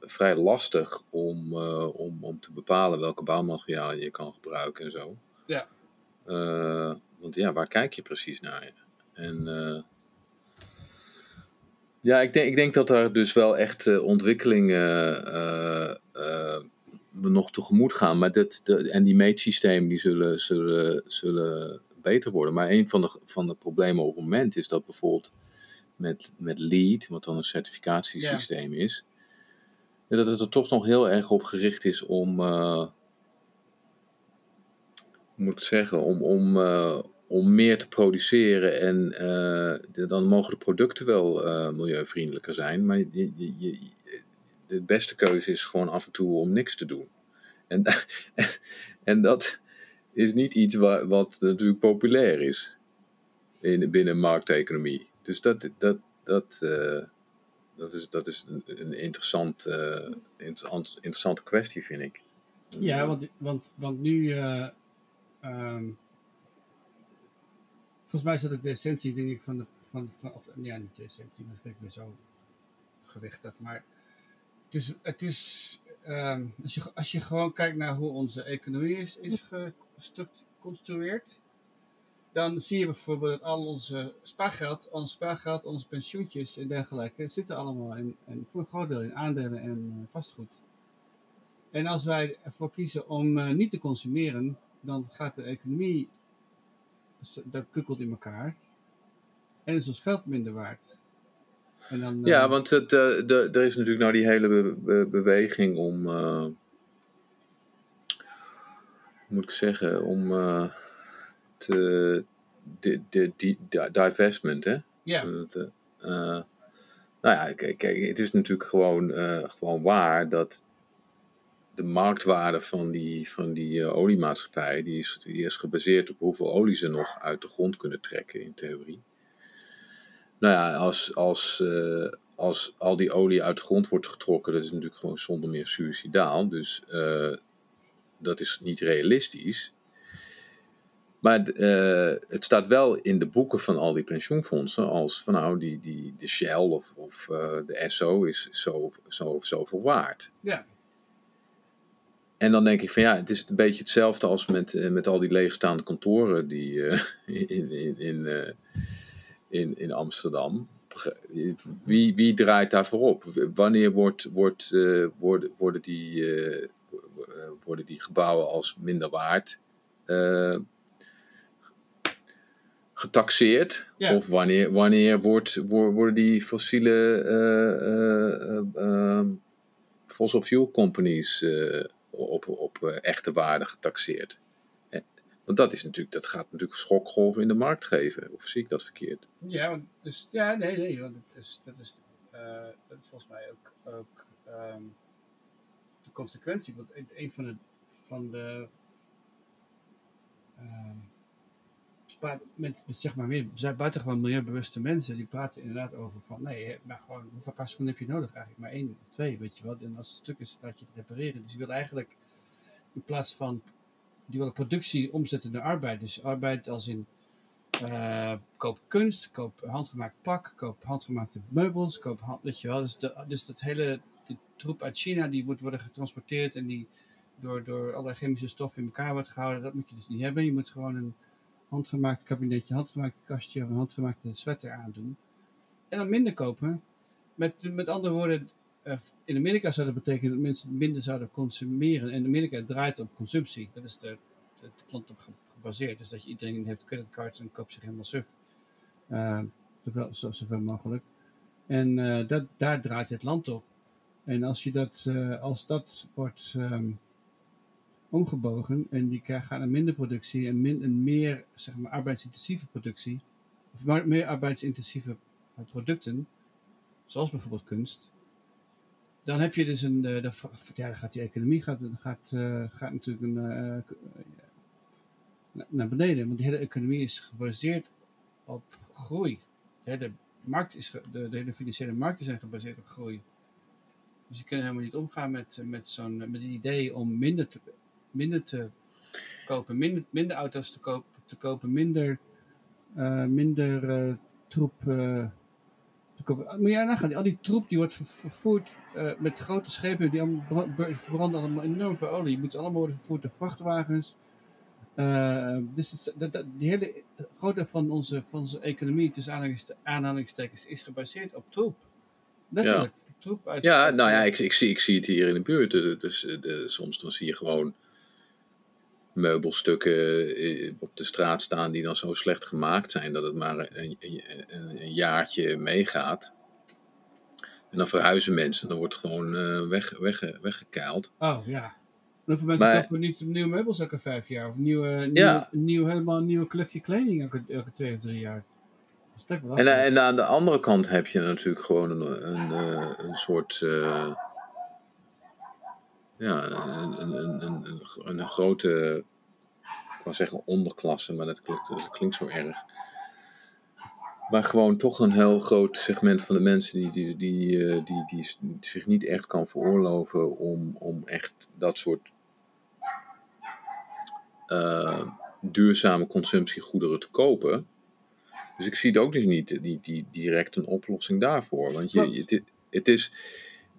S2: vrij lastig om, om, om te bepalen welke bouwmaterialen je kan gebruiken en zo.
S1: Ja.
S2: Want ja, waar kijk je precies naar? En ja, ik denk, ik denk dat er dus wel echt uh, ontwikkelingen uh, nog tegemoet gaan. Maar dat, de, en die meetsystemen die zullen, zullen, zullen beter worden. Maar een van de, van de problemen op het moment is dat bijvoorbeeld met, met LEED, wat dan een certificatiesysteem ja. is, dat het er toch nog heel erg op gericht is om, uh, moet ik zeggen, om, om, uh, om meer te produceren en de, dan mogen de producten wel milieuvriendelijker zijn, maar je, de beste keuze is gewoon af en toe om niks te doen. En, en, dat is niet iets wat, wat natuurlijk populair is in, binnen markteconomie. Dus dat, dat, dat, uh, dat, is, dat is een, een interessant, interessant, interessante kwestie, vind ik.
S1: Ja, want, want, want nu. Um, volgens mij is dat ook de essentie, denk ik, van de. Van, van, of, ja, niet de essentie, maar dat ik weer zo gewichtig. Maar het is, het is um, als, je, als je gewoon kijkt naar hoe onze economie is, is geconstrueerd, dan zie je bijvoorbeeld dat al onze spaargeld, ons spaargeld, onze pensioentjes en dergelijke zitten allemaal in, voor een groot deel in aandelen en uh, vastgoed. En als wij ervoor kiezen om uh, niet te consumeren, dan gaat de economie, dat kukkelt in elkaar. En is ons geld minder waard.
S2: En dan, ja, uh, want het, de, er is natuurlijk nou die hele be be beweging om, moet ik zeggen, om de, de, de, de, divestment, hè?
S1: Ja.
S2: Uh, nou ja, kijk, kijk, het is natuurlijk gewoon, uh, gewoon waar dat de marktwaarde van die, van die uh, oliemaatschappij, die is, die is gebaseerd op hoeveel olie ze nog uit de grond kunnen trekken, in theorie. Nou ja, als, als, als al die olie uit de grond wordt getrokken, dat is natuurlijk gewoon zonder meer suicidaal. Dus dat is niet realistisch. Maar het staat wel in de boeken van al die pensioenfondsen als van nou, die, die, de Shell of, of de SO is zo, zo of zoveel waard.
S1: Ja.
S2: En dan denk ik van ja, het is een beetje hetzelfde als met, uh, met al die leegstaande kantoren die, in, in, in, in, in Amsterdam. Wie, wie draait daarvoor op? Wanneer wordt, wordt, worden, worden, die, worden die gebouwen als minder waard? getaxeerd? Of wanneer, wanneer wordt, worden die fossiele fossil fuel companies op, op echte waarde getaxeerd? Want dat, is natuurlijk, dat gaat natuurlijk schokgolven in de markt geven. Of zie ik dat verkeerd?
S1: Ja, dus, ja nee, nee. Want het is, dat, is, dat is volgens mij ook, ook um, de consequentie. Want een van de, van de um, met, zeg maar meer buitengewoon milieubewuste mensen, die praten inderdaad over van, nee, maar gewoon, hoeveel paar seconden heb je nodig eigenlijk? Maar één of twee, weet je wel. En als het stuk is, laat je het repareren. Dus je wil eigenlijk, in plaats van, die willen productie omzetten naar arbeid. Dus arbeid als in, uh, koop kunst, koop handgemaakt pak, koop handgemaakte meubels, koop, hand, weet je wel. Dus, de, dus dat hele, die troep uit China, die moet worden getransporteerd en die door, door allerlei chemische stoffen in elkaar wordt gehouden. Dat moet je dus niet hebben. Je moet gewoon een handgemaakt kabinetje, handgemaakte kastje of een handgemaakte sweater aandoen. En dan minder kopen. Met, met andere woorden, eh, in Amerika zou dat betekenen dat mensen minder zouden consumeren. En Amerika draait op consumptie. Dat is de, de klant op gebaseerd. Dus dat je iedereen heeft creditcards en koopt zich helemaal suf. Uh, zoveel, zo, zoveel mogelijk. En uh, dat, daar draait het land op. En als, je dat, als dat wordt um, omgebogen en die gaan naar minder productie en, min, en meer zeg maar, arbeidsintensieve productie, of meer arbeidsintensieve eh, producten, zoals bijvoorbeeld kunst, dan heb je dus een, de, de, ja, dan gaat die economie gaat, gaat, uh, gaat natuurlijk een, uh, naar beneden, want de hele economie is gebaseerd op groei. De hele, markt is, de, de hele financiële markten zijn gebaseerd op groei. Dus je kunt helemaal niet omgaan met, met zo'n met het idee om minder te, minder te kopen, minder, minder auto's te, koop, te kopen, minder, uh, minder uh, troep uh, te kopen. Moet je nagaan, al die troep die wordt vervoerd met grote schepen, die allemaal, verbranden allemaal enorm veel olie. Die moeten allemaal worden vervoerd door vrachtwagens. Dus het, dat, dat, die hele grote van onze, van onze economie, tussen aanhalingstekens, is gebaseerd op troep. Letterlijk.
S2: Ja.
S1: Troep uit,
S2: Ja, nou ja, ik, ik, zie, ik zie het hier in de buurt. Dus, de, soms dan zie je gewoon meubelstukken eh, op de straat staan die dan zo slecht gemaakt zijn dat het maar een, een, een jaartje meegaat. En dan verhuizen mensen, dan wordt het gewoon uh, weg, weg, weggekeild.
S1: Oh ja. Hoeveel mensen maar, kopen niet nieuwe meubels elke vijf jaar? Of nieuwe, nieuwe, nieuw, helemaal een nieuwe collectie kleding elke, elke twee of drie jaar?
S2: En, en, aan de andere kant heb je natuurlijk gewoon een, een, een, een soort. Uh, ja, een, een, een, een, een grote. Ik wou zeggen onderklasse, maar dat klinkt, dat klinkt zo erg. Maar gewoon toch een heel groot segment van de mensen die, die, die, die, die, die zich niet echt kan veroorloven om, om echt dat soort uh, duurzame consumptiegoederen te kopen. Dus ik zie het ook dus niet die, die, direct een oplossing daarvoor. Want je, het, het is,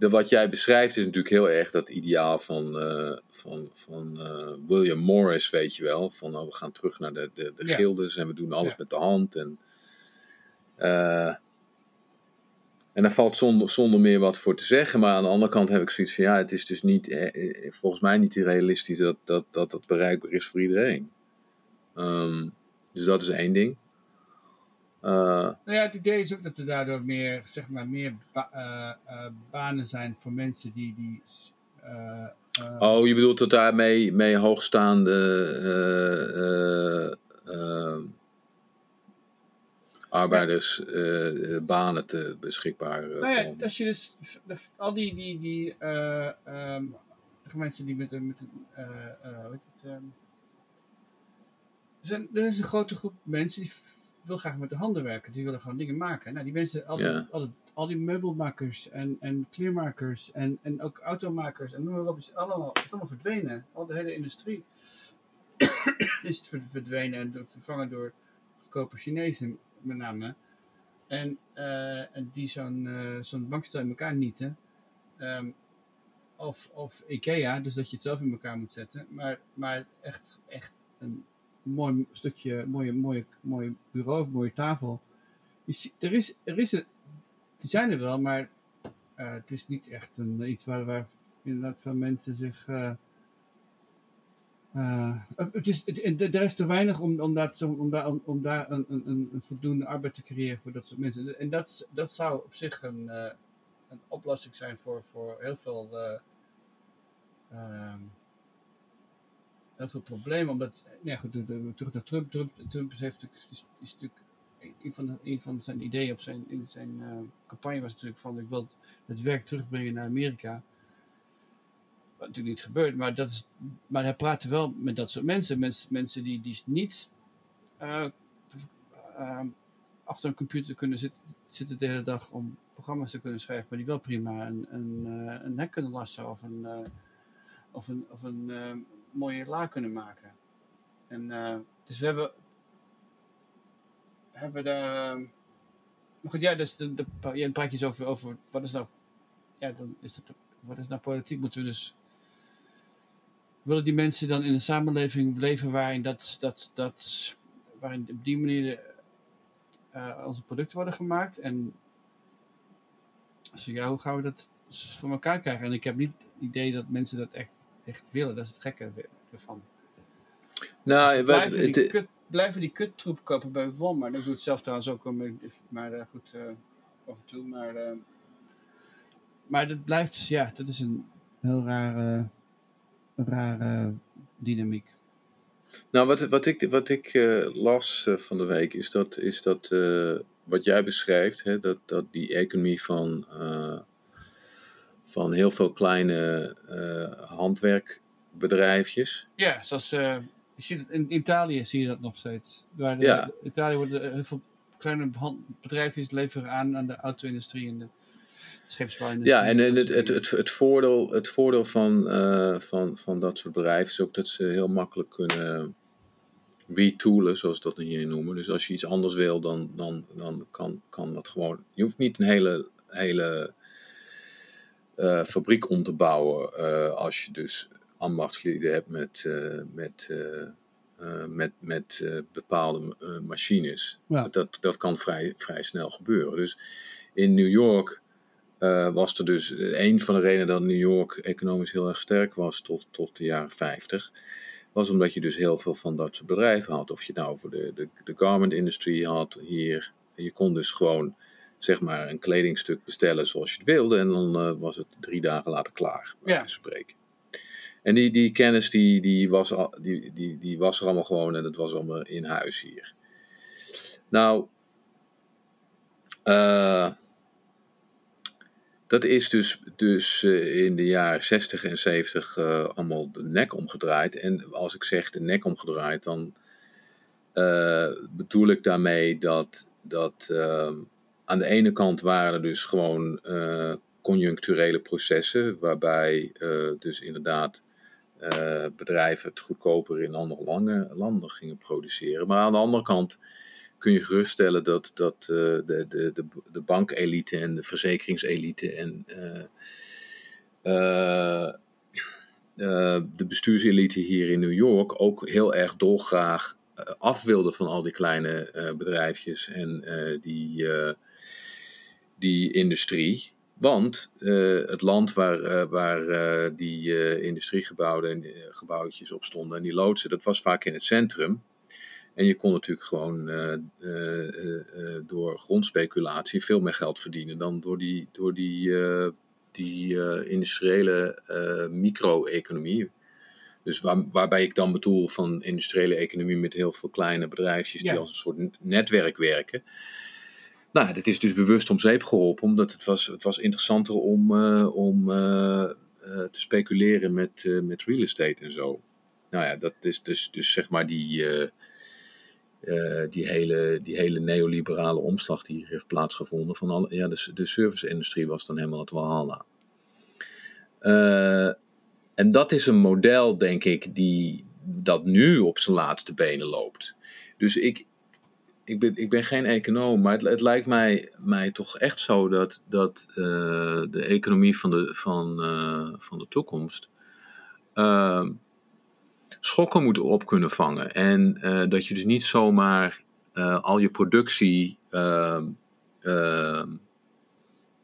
S2: de, wat jij beschrijft is natuurlijk heel erg dat ideaal van, uh, van, van uh, William Morris, weet je wel. Van oh, we gaan terug naar de, de, de ja. gildes en we doen alles ja. met de hand. En, uh, en daar valt zonder, zonder meer wat voor te zeggen. Maar aan de andere kant heb ik zoiets van ja, het is dus niet, eh, volgens mij niet realistisch dat dat, dat dat bereikbaar is voor iedereen. Um, dus dat is één ding. Uh,
S1: nou ja, het idee is ook dat er daardoor meer, zeg maar, meer ba uh, uh, banen zijn voor mensen die. die
S2: oh, je bedoelt dat daarmee mee hoogstaande arbeiders banen te beschikbaar
S1: nou ja, als je dus al die, die, die um, mensen die met, met hoe heet het, um, er, zijn, er is een grote groep mensen die wil graag met de handen werken. Die willen gewoon dingen maken. Nou, die mensen, al die,
S2: Ja.
S1: al, die, al die meubelmakers en, en kleermakers en, en ook automakers en noem maar op, is allemaal, is allemaal verdwenen. Al de hele industrie is verdwenen en vervangen door goedkope Chinezen met name. En, eh, en die zo'n eh, zo'n bankstel in elkaar nieten. Ehm, of, of Ikea, dus dat je het zelf in elkaar moet zetten. Maar, maar echt, echt een mooi stukje, mooie, mooie, mooie bureau of mooie tafel. Je er, is, er is een, die zijn er wel, maar eh, het is niet echt een, iets waar, waar inderdaad veel mensen zich. eh, eh, het is, het, er is te weinig om, om, zo- om daar, om, om daar een, een, een voldoende arbeid te creëren voor dat soort mensen. En dat, dat zou op zich een, een oplossing zijn voor, voor heel veel. eh, ehm, heel veel problemen. Omdat, ja goed, de- de- terug naar Trump. Trump, Trump heeft natuurlijk, is, is natuurlijk een van, een van zijn ideeën op zijn, in zijn eh, campagne was natuurlijk van ik wil het werk terugbrengen naar Amerika. Wat natuurlijk niet gebeurt, maar, dat is, maar hij praatte wel met dat soort mensen. Mensen, mensen die, die niet eh, eh, achter een computer kunnen zitten, zitten de hele dag om programma's te kunnen schrijven, maar die wel prima een, een, een kunnen lassen of een, of een, of een mooie la kunnen maken. En, eh, dus we hebben, hebben daar. eh, maar goed, ja, dus de, de, ja, praat je eens over, over wat is nou. Ja, dan is dat, wat is nou politiek? Moeten we dus. Willen die mensen dan in een samenleving leven waarin, dat, dat, dat, waarin op die manier eh, onze producten worden gemaakt? En dus ja, hoe gaan we dat voor elkaar krijgen? En ik heb niet het idee dat mensen dat echt, echt willen. Dat is het gekke ervan.
S2: Nou,
S1: Dus
S2: wat,
S1: blijven,
S2: het,
S1: die kut, blijven die kuttroep kopen bij Walmart. Ik doe het zelf trouwens ook, maar eh, goed, eh, af en toe. Maar, eh, maar dat blijft, ja, dat is een heel rare, rare dynamiek.
S2: Nou, wat, wat ik, wat ik las van de week is dat, is dat wat jij beschrijft, hè, dat, dat die economie van, van heel veel kleine eh, handwerkbedrijfjes.
S1: Ja, zoals eh, je ziet in Italië zie je dat nog steeds. Waar de,
S2: Ja.
S1: Italië wordt er heel veel kleine bedrijfjes leveren aan aan de auto-industrie en de scheepsbouwindustrie.
S2: Ja, en, het, het, het, het voordeel, het voordeel van, eh, van, van dat soort bedrijven is ook dat ze heel makkelijk kunnen retoolen, zoals dat hier noemen. Dus als je iets anders wil, dan, dan, dan kan, kan dat gewoon. Je hoeft niet een hele, hele eh, fabriek om te bouwen eh, als je dus ambachtslieden hebt met, eh, met met, met bepaalde machines.
S1: Ja.
S2: Dat, dat kan vrij, vrij snel gebeuren. Dus in New York was er dus een van de redenen dat New York economisch heel erg sterk was tot, tot de jaren 50 was omdat je dus heel veel van dat soort bedrijven had. Of je nou voor de, de, de garment industrie had hier. Je kon dus gewoon zeg maar een kledingstuk bestellen zoals je het wilde. En dan uh, was het drie dagen later klaar.
S1: Ja.
S2: Spreken. En die, die kennis die, die, was al, die, die, die was er allemaal gewoon en dat was allemaal in huis hier. Nou, uh, dat is dus, dus uh, in de jaren 60 en 70 uh, allemaal de nek omgedraaid. En als ik zeg de nek omgedraaid, dan bedoel ik daarmee dat, dat ehm, aan de ene kant waren er dus gewoon conjuncturele processen, waarbij dus inderdaad bedrijven het goedkoper in andere landen, landen gingen produceren. Maar aan de andere kant kun je geruststellen dat, dat uh, de, de, de, de bankelite en de verzekeringselite en uh, uh, de bestuurselite hier in New York ook heel erg dolgraag af wilden van al die kleine bedrijfjes en die, die industrie. Want het land waar, waar die industriegebouwen en gebouwtjes op stonden en die loodsen, dat was vaak in het centrum. En je kon natuurlijk gewoon door grondspeculatie veel meer geld verdienen dan door die, door die, die industriële micro-economie. Dus waar, waarbij ik dan bedoel van industriële economie met heel veel kleine bedrijfjes die
S1: Ja.
S2: als een soort netwerk werken. Nou, dat is dus bewust om zeep geholpen, omdat het was, het was interessanter om, eh, om eh, eh, te speculeren met, met real estate en zo. Nou ja, dat is dus, dus zeg maar die, die, hele, die hele neoliberale omslag die hier heeft plaatsgevonden. Van alle, ja, de, de service-industrie was dan helemaal het walhalla. En dat is een model, denk ik, die dat nu op zijn laatste benen loopt. Dus ik, ik, ben, ik ben geen econoom, maar het, het lijkt mij, mij toch echt zo dat, dat eh, de economie van de, van, eh, van de toekomst eh, schokken moet op kunnen vangen. En eh, dat je dus niet zomaar al je productie eh, eh,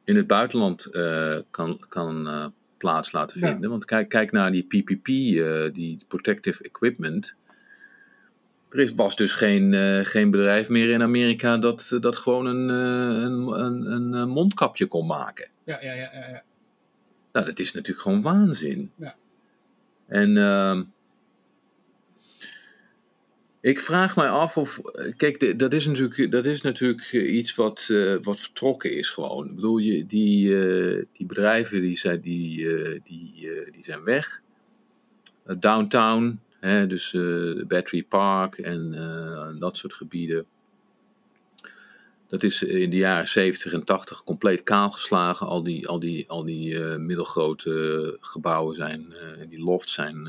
S2: in het buitenland kan, kan plaats laten
S1: Ja.
S2: vinden. Want kijk, kijk naar die PPP, die Protective Equipment. Er was dus geen, eh, geen bedrijf meer in Amerika dat, dat gewoon een, eh, een, een, een eh, mondkapje kon maken.
S1: Ja, ja, ja, ja. ja.
S2: Nou, dat is natuurlijk gewoon waanzin.
S1: Ja.
S2: En ehm, ik vraag mij af of. Kijk, dat is natuurlijk, dat is natuurlijk eh, iets wat, eh, wat vertrokken is gewoon. Ik bedoel, je, die, eh, die bedrijven die zijn, die, eh, die, eh, die zijn weg. Eh, downtown, hè, dus eh Battery Park en eh, dat soort gebieden. Dat is in de jaren 70 en 80 compleet kaalgeslagen. Al die, al die, al die eh, middelgrote gebouwen zijn, die lofts zijn,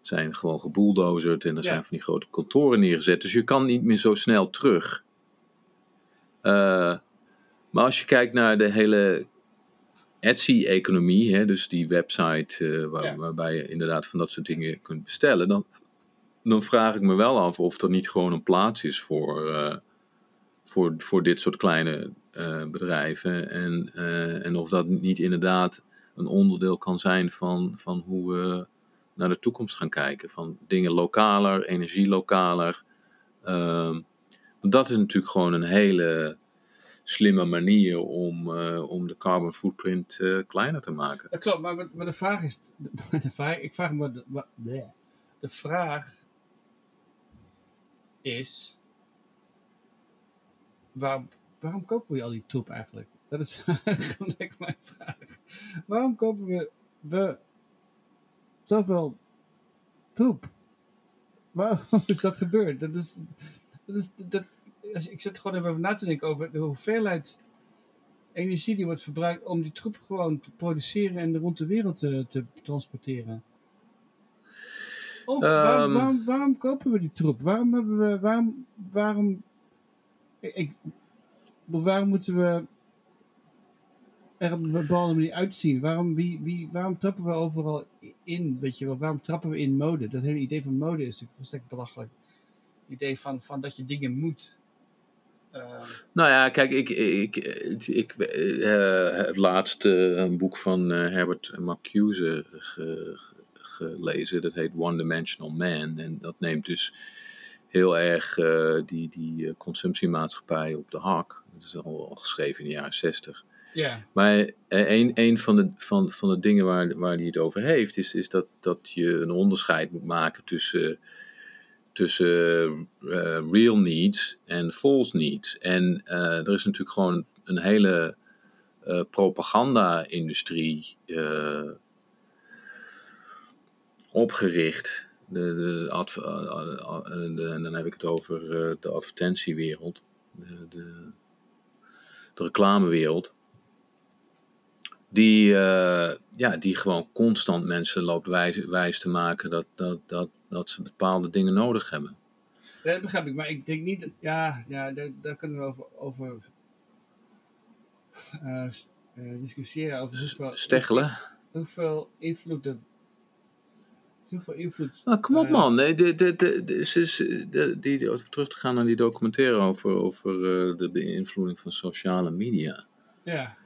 S2: zijn gewoon gebulldozerd. En er
S1: Ja.
S2: zijn van die grote kantoren neergezet. Dus je kan niet meer zo snel terug. Maar als je kijkt naar de hele Etsy-economie, hè, dus die website eh, waar-
S1: Ja.
S2: waarbij je inderdaad van dat soort dingen kunt bestellen, dan, dan vraag ik me wel af of er niet gewoon een plaats is voor, eh, voor, voor dit soort kleine eh, bedrijven. En, en of dat niet inderdaad een onderdeel kan zijn van, van hoe we naar de toekomst gaan kijken. Van dingen lokaler, energie lokaler. Ehm, want dat is natuurlijk gewoon een hele slimme manier om, eh, om de carbon footprint eh, kleiner te maken.
S1: Klopt, maar, de vraag is... De vraag, ik vraag me... bleh. De vraag is... Waarom, kopen we al die troep eigenlijk? Dat is eigenlijk mijn vraag. Waarom kopen we, we zoveel troep? Waarom is dat gebeurd? Dat is, dat is, dat, als- ik zit gewoon even over na te denken over de hoeveelheid energie die wordt verbruikt om die troep gewoon te produceren en rond de wereld te, te transporteren. Of waarom,
S2: Ehm.
S1: waarom, waarom kopen we die troep? Waarom hebben we, waarom, waarom, ik- waarom moeten we er op een bepaalde manier uitzien. Waarom, wie, wie, waarom trappen we overal in? Weet je wel? Waarom trappen we in mode? Dat hele idee van mode is natuurlijk volstrekt belachelijk. Het idee van, van dat je dingen moet. Uh,
S2: nou ja, kijk, ik, ik, ik, ik uh, het laatste een boek van uh, Herbert Marcuse ge, gelezen. Dat heet One Dimensional Man. En dat neemt dus heel erg uh, die, die consumptiemaatschappij op de hak. Dat is al, al geschreven in de jaren zestig.
S1: Ja.
S2: Maar een, een van, de, van, van de dingen waar, waar hij het over heeft, is, is dat, dat je een onderscheid moet maken tussen, tussen uh, real needs en false needs. En uh, er is natuurlijk gewoon een hele uh, propaganda-industrie opgericht. De, de, en dan heb ik het over de advertentiewereld, de, de reclamewereld die, uh, ja, die gewoon constant mensen loopt wijs, wijs te maken dat, dat, dat, dat ze bepaalde dingen nodig hebben.
S1: Ja, dat begrijp ik, maar ik denk niet, dat, ja, ja daar, daar kunnen we over, over uh, uh, discussiëren. Over hoeveel,
S2: Steggelen?
S1: Hoeveel invloed Hoeveel invloed.
S2: Nou, kom op, man. Nee, de, de, de, de, de, die, die, terug te gaan naar die documentaire over, over de beïnvloeding van sociale media.
S1: Ja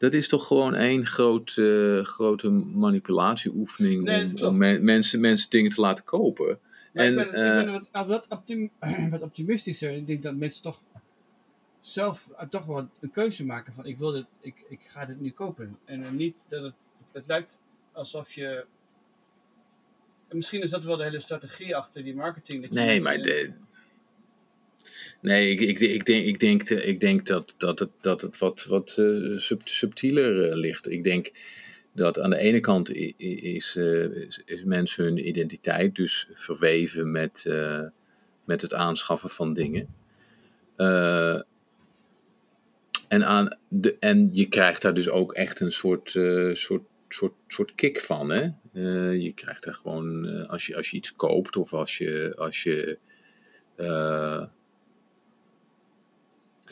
S2: dat is toch gewoon één groot, uh, grote manipulatieoefening nee, om, om me mensen, mensen dingen te laten kopen.
S1: Maar en, ik ben, uh, ik ben wat, wat, optim wat, optimistischer. Ik denk dat mensen toch zelf uh, toch wel een keuze maken van ik wil dit, ik, ik ga dit nu kopen. En niet dat het, het lijkt alsof je misschien is dat wel de hele strategie achter die marketing. Dat je
S2: nee, maar de, Nee, ik, ik, ik, denk, ik, denk, ik denk dat, dat, het, dat het wat, wat sub, subtieler uh, ligt. Ik denk dat aan de ene kant is, uh, is, is, mensen hun identiteit dus verweven met, met het aanschaffen van dingen. en, aan de, en je krijgt daar dus ook echt een soort, soort, soort, soort kick van. Hè? je krijgt er gewoon, als, je, als je iets koopt of als je. Als je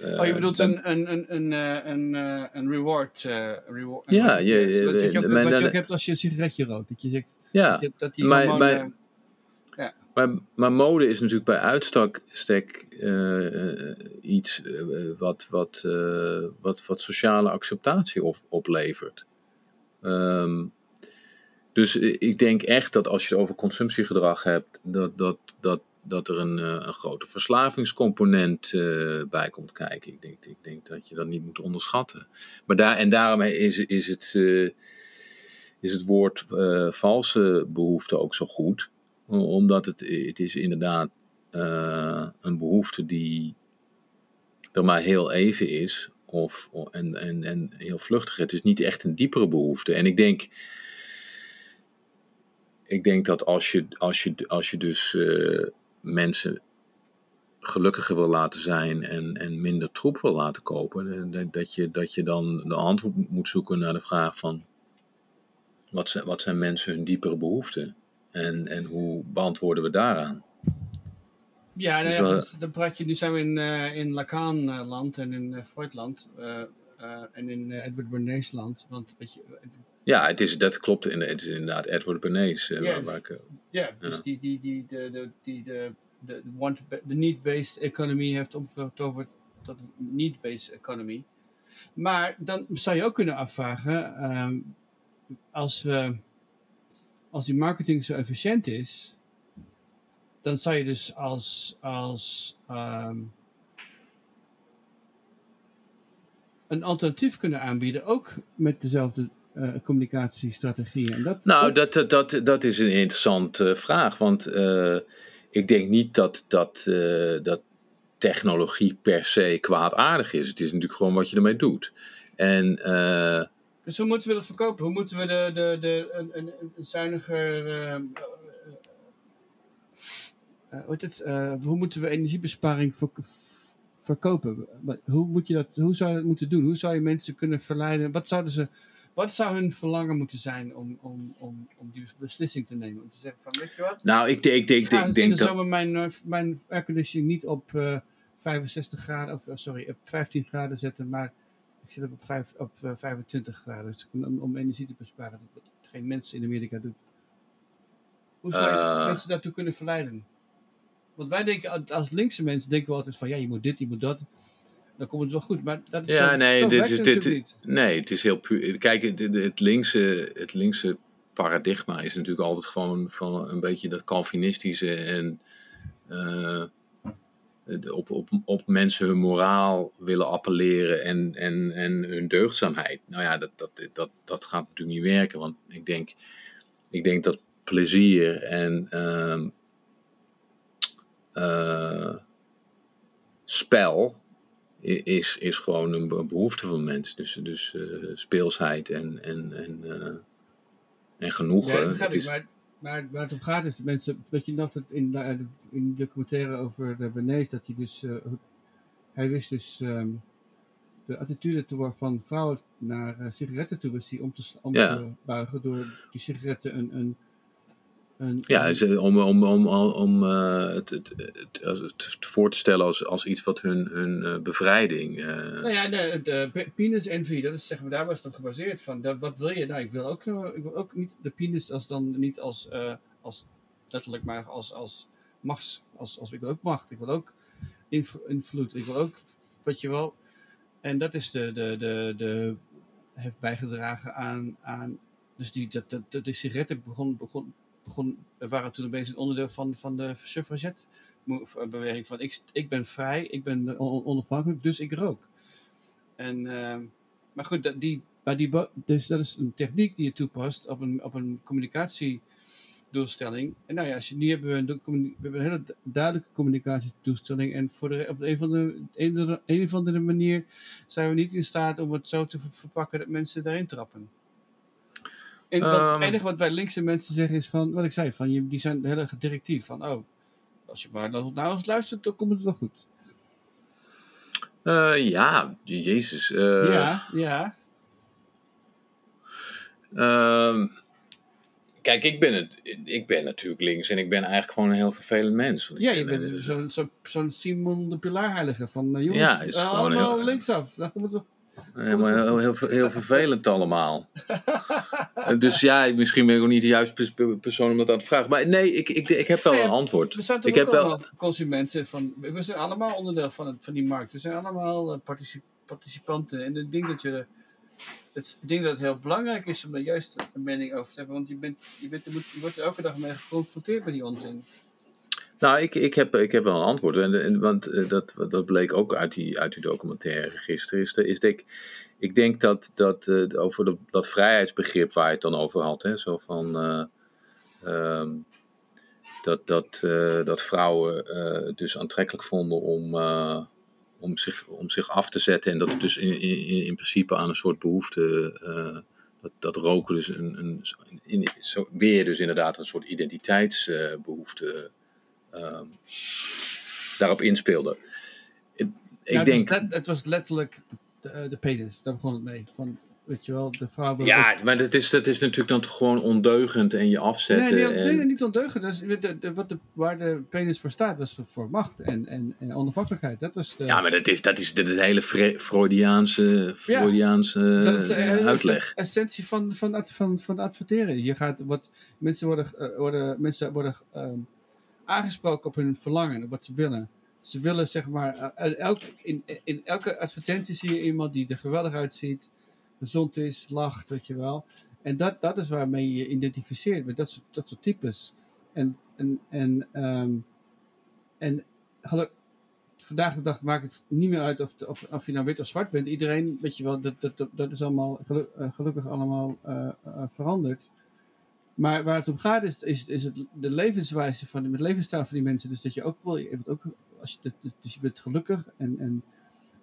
S1: oh, je bedoelt een, een, een, een, eh, een, eh, een reward. Reward
S2: ja, ja,
S1: ja. Wat je ook, wat je ook hebt als je een sigaretje rookt. Dat je zegt,
S2: ja,
S1: dat die gewoon,
S2: maar, ja. maar, maar mode is natuurlijk bij uitstek uh, iets wat, wat, wat, wat sociale acceptatie op, oplevert. Um, dus ik denk echt dat als je het over consumptiegedrag hebt, dat, dat, dat, dat er een, eh, een grote verslavingscomponent uh, bij komt kijken. Ik denk, ik denk dat je dat niet moet onderschatten. Maar daar, en daarom is, is, het, uh, is het woord valse behoefte ook zo goed. Omdat het, het is inderdaad een behoefte die er maar heel even is. Of, en, en, en heel vluchtig. Het is niet echt een diepere behoefte. En ik denk ik denk dat als je, als je, als je dus mensen gelukkiger wil laten zijn en, en minder troep wil laten kopen, dat je, dat je dan de antwoord moet zoeken naar de vraag van wat zijn, wat zijn mensen hun diepere behoeften en, en hoe beantwoorden we daaraan?
S1: Ja, nou ja dus dan praat je, nu zijn we in, uh, in Lacan-land en in uh, Freudland uh, en in Edward Bernays land. Want, weet je,
S2: ja, het is, dat klopt. Het is inderdaad Edward Bernays. Uh,
S1: ja, waar, ja, dus die, die, die, de, de, die, de, de, de need-based economy heeft omgetoverd tot een need-based economy. Maar dan zou je ook kunnen afvragen, um, als, we, als die marketing zo efficiënt is, dan zou je dus als, als um, een alternatief kunnen aanbieden, ook met dezelfde uh, communicatiestrategieën. En dat,
S2: nou, dat, dat, dat, dat is een interessante vraag, want uh, ik denk niet dat, dat, uh, dat technologie per se kwaadaardig is. Het is natuurlijk gewoon wat je ermee doet. En,
S1: dus hoe moeten we dat verkopen? Hoe moeten we de, de, de, een, een, een zuiniger. hoe, het, hoe moeten we energiebesparing verkopen? Hoe, moet je dat, hoe zou je dat moeten doen? Hoe zou je mensen kunnen verleiden? Wat zouden ze wat zou hun verlangen moeten zijn om, om, om, om die beslissing te nemen? Om te zeggen van, weet je wat?
S2: Nou, ik, ik, ik, ik, denk
S1: dat... mijn, uh, mijn airconditioning niet op uh, eh, 65 graden, of uh, sorry, op 15 graden zetten, maar ik ik zit op, vijf, op 25 graden. Dus om, om energie te besparen. Dat geen mens in Amerika doet. Hoe zou je mensen daartoe kunnen verleiden? Want wij denken, als linkse mensen denken we altijd van, ja, je moet dit, je moet dat. Dan komt het wel goed. Maar dat is
S2: ja,
S1: zo,
S2: nee, dit is, dit,
S1: niet.
S2: nee, het is heel puur. Kijk, het, het, linkse, het linkse paradigma is natuurlijk altijd gewoon van een beetje dat Calvinistische en eh, op, op, op mensen hun moraal willen appelleren en, en, en hun deugdzaamheid. Nou ja, dat, dat, dat, dat gaat natuurlijk niet werken, want ik denk, ik denk dat plezier en ehm, eh, spel is, is gewoon een be- behoefte van mens. Dus, dus eh, speelsheid en, en, en, eh, en genoegen.
S1: Ja, dat begrijp
S2: Het
S1: ik. Maar, maar waar het om gaat is dat mensen. Weet je nog dat in de, in de documentaire over de Benees dat hij dus. eh, hij wist dus. ehm, de attitude toe van vrouwen naar eh, sigaretten toe wist hij om te, sla- om
S2: Ja.
S1: te buigen door die sigaretten een. een, een
S2: Ja, om, om, om, om, eh, het, het, het, het voor te stellen als, als iets wat hun, hun eh, bevrijding. eh,
S1: Nou ja, de, de pe- penis envy, dat is zeg maar, daar was het op gebaseerd van. Wat wil je? Nou, ik wil ook, ik wil ook niet de penis als dan niet als, als letterlijk, maar als, als machts, als, als ik wil ook macht. Ik wil ook inv- invloed. Ik wil ook, weet je wel. En dat is de, de, de, de heeft bijgedragen aan, aan dus die, dat, dat, dat, de sigaretten begon, begon, begon, waren toen een beetje een onderdeel van, van de suffragette mo- beweging van ik, ik ben vrij, ik ben on- onafhankelijk, dus ik rook. En, ehm, maar goed, dat, die, bij die, dus dat is een techniek die je toepast op een, op een communicatiedoelstelling. En nou ja, nu hebben we, een, we hebben een hele du- duidelijke communicatiedoelstelling. En voor de, op een, van een, een of andere manier zijn we niet in staat om het zo te ver- verpakken dat mensen daarin trappen. En dat,
S2: Ehm.
S1: het enige wat wij linkse mensen zeggen is van, wat ik zei, van, je, die zijn heel erg directief. Van, oh, als je maar naar naar ons luistert, dan komt het wel goed.
S2: eh, ja, Jezus. eh,
S1: ja, ja.
S2: Ehm, kijk, ik ben, het, ik ben natuurlijk links en ik ben eigenlijk gewoon een heel vervelend mens.
S1: Ja, je
S2: ben,
S1: bent
S2: eh,
S1: zo'n zo, Simon de Pilaarheilige van jongens,
S2: Ja, is
S1: allemaal
S2: heel-
S1: linksaf. Daar komt het toch.
S2: Helemaal heel, heel, heel vervelend allemaal. Dus ja, misschien ben ik ook niet de juiste pers- per- persoon om dat aan te vragen. Maar nee, ik, ik, ik heb wel een antwoord.
S1: We zijn toch
S2: Ik
S1: ook
S2: heb wel-
S1: allemaal consumenten van. We zijn allemaal onderdeel van, het, van die markt. We zijn allemaal eh, partici- participanten. En ik denk dat je. Het, ik denk dat het heel belangrijk is om daar juist een mening over te hebben. Want je, bent, je, bent, je, moet, je wordt er elke dag mee geconfronteerd met die onzin.
S2: Nou, ik, ik, heb, ik heb wel een antwoord. En, en, want eh, dat, dat bleek ook uit die, uit die documentaire gisteren. Is, is ik, denk dat, dat eh, over dat vrijheidsbegrip waar je het dan over had. Hè, zo van, eh, ehm, dat, dat, dat vrouwen het dus aantrekkelijk vonden om, om, zich, om zich af te zetten. En dat het dus in, in, in principe aan een soort behoefte... eh, dat, dat roken dus een, een, in, zo, weer dus inderdaad een soort identiteitsbehoefte daarop inspeelde. Ik, ik
S1: Ja, het,
S2: denk.
S1: was, het was letterlijk de, eh, de penis. Daar begon het mee. Van, weet je wel, de vrouw.
S2: ja, maar dat is, dat is natuurlijk dan gewoon ondeugend en je
S1: Nee,
S2: afzetten.
S1: nee,
S2: en,
S1: nee, nee, niet ondeugend. Dat is, de, de, wat de, waar de penis voor staat, was voor, voor macht en, en, en onafhankelijkheid. Dat was de,
S2: Ja, maar dat is, dat is de, de hele Fre- Freudiaanse, Freudiaanse
S1: dat is de,
S2: eh,
S1: hele
S2: uitleg.
S1: essentie van, van, van, van adverteren. Je gaat, wat, mensen worden, eh, worden, mensen worden ehm, aangesproken op hun verlangen, op wat ze willen. Ze willen zeg maar, eh, elk, in, in elke advertentie zie je iemand die er geweldig uitziet, gezond is, lacht, weet je wel. En dat, dat is waarmee je identificeert met dat soort, dat soort types. En, en, en, ehm, en geluk, vandaag de dag maakt het niet meer uit of, of, of je nou wit of zwart bent. Iedereen, weet je wel, dat, dat, dat, dat is allemaal eh, gelukkig allemaal eh, eh, veranderd. Maar waar het om gaat is, is, het de levenswijze van de, levensstijl van die mensen. Dus dat je ook wil, ook, als je, dus- dus je bent gelukkig en, en,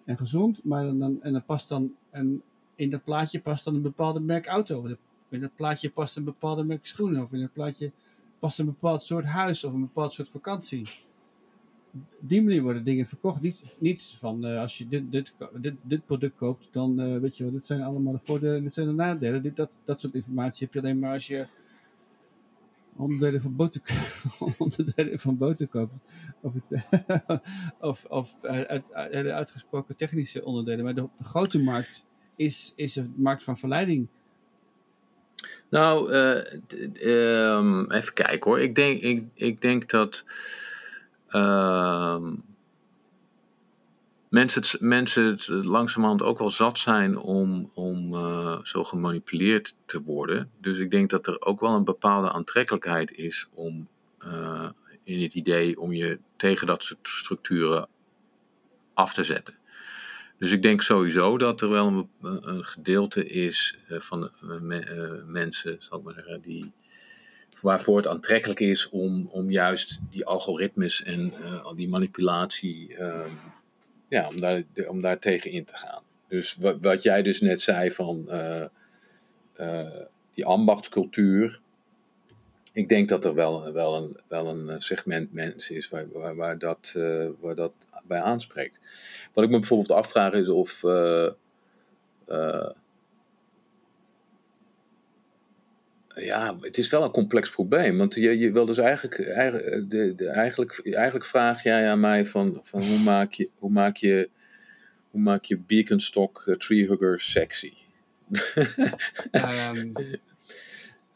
S1: en gezond, maar dan, en dan past dan, en in dat plaatje past dan een bepaalde merk auto. In dat plaatje past een bepaalde merk schoenen. Of in dat plaatje past een bepaald soort huis of een bepaald soort vakantie. Op die manier worden dingen verkocht. Niet, niet van eh, als je dit, dit, dit, dit product koopt, dan eh, weet je wel, dit zijn allemaal de voordelen, dit zijn de nadelen. Dit, dat, dat soort informatie heb je alleen maar als je onderdelen van boter, onderdelen van boter koopt. Of, of, of uit, uit, uitgesproken technische onderdelen. Maar de, grote markt is, is de markt van verleiding?
S2: Nou, eh, ehm, even kijken hoor. Ik denk, ik, ik denk dat ehm, mensen, het, mensen het langzamerhand ook wel zat zijn om, om eh, zo gemanipuleerd te worden. Dus ik denk dat er ook wel een bepaalde aantrekkelijkheid is om eh, in het idee om je tegen dat soort structuren af te zetten. Dus ik denk sowieso dat er wel een, gedeelte is eh, van mensen, zal ik maar zeggen, die, waarvoor het aantrekkelijk is om, om juist die algoritmes en al die manipulatie, ehm, ja, om daar, om daar tegen in te gaan. Dus wat, wat jij dus net zei van eh, eh, die ambachtscultuur. Ik denk dat er wel, wel, een, wel een segment mensen is waar, waar, dat, eh, waar dat bij aanspreekt. Wat ik me bijvoorbeeld afvraag is of. eh, eh, ja, het is wel een complex probleem. Want je, je wil dus eigenlijk. Eigenlijk, de, de, eigenlijk, eigenlijk vraag jij aan mij van, van hoe maak je. Hoe maak je hoe maak je Beaconstock uh, Treehugger sexy?
S1: Ehm,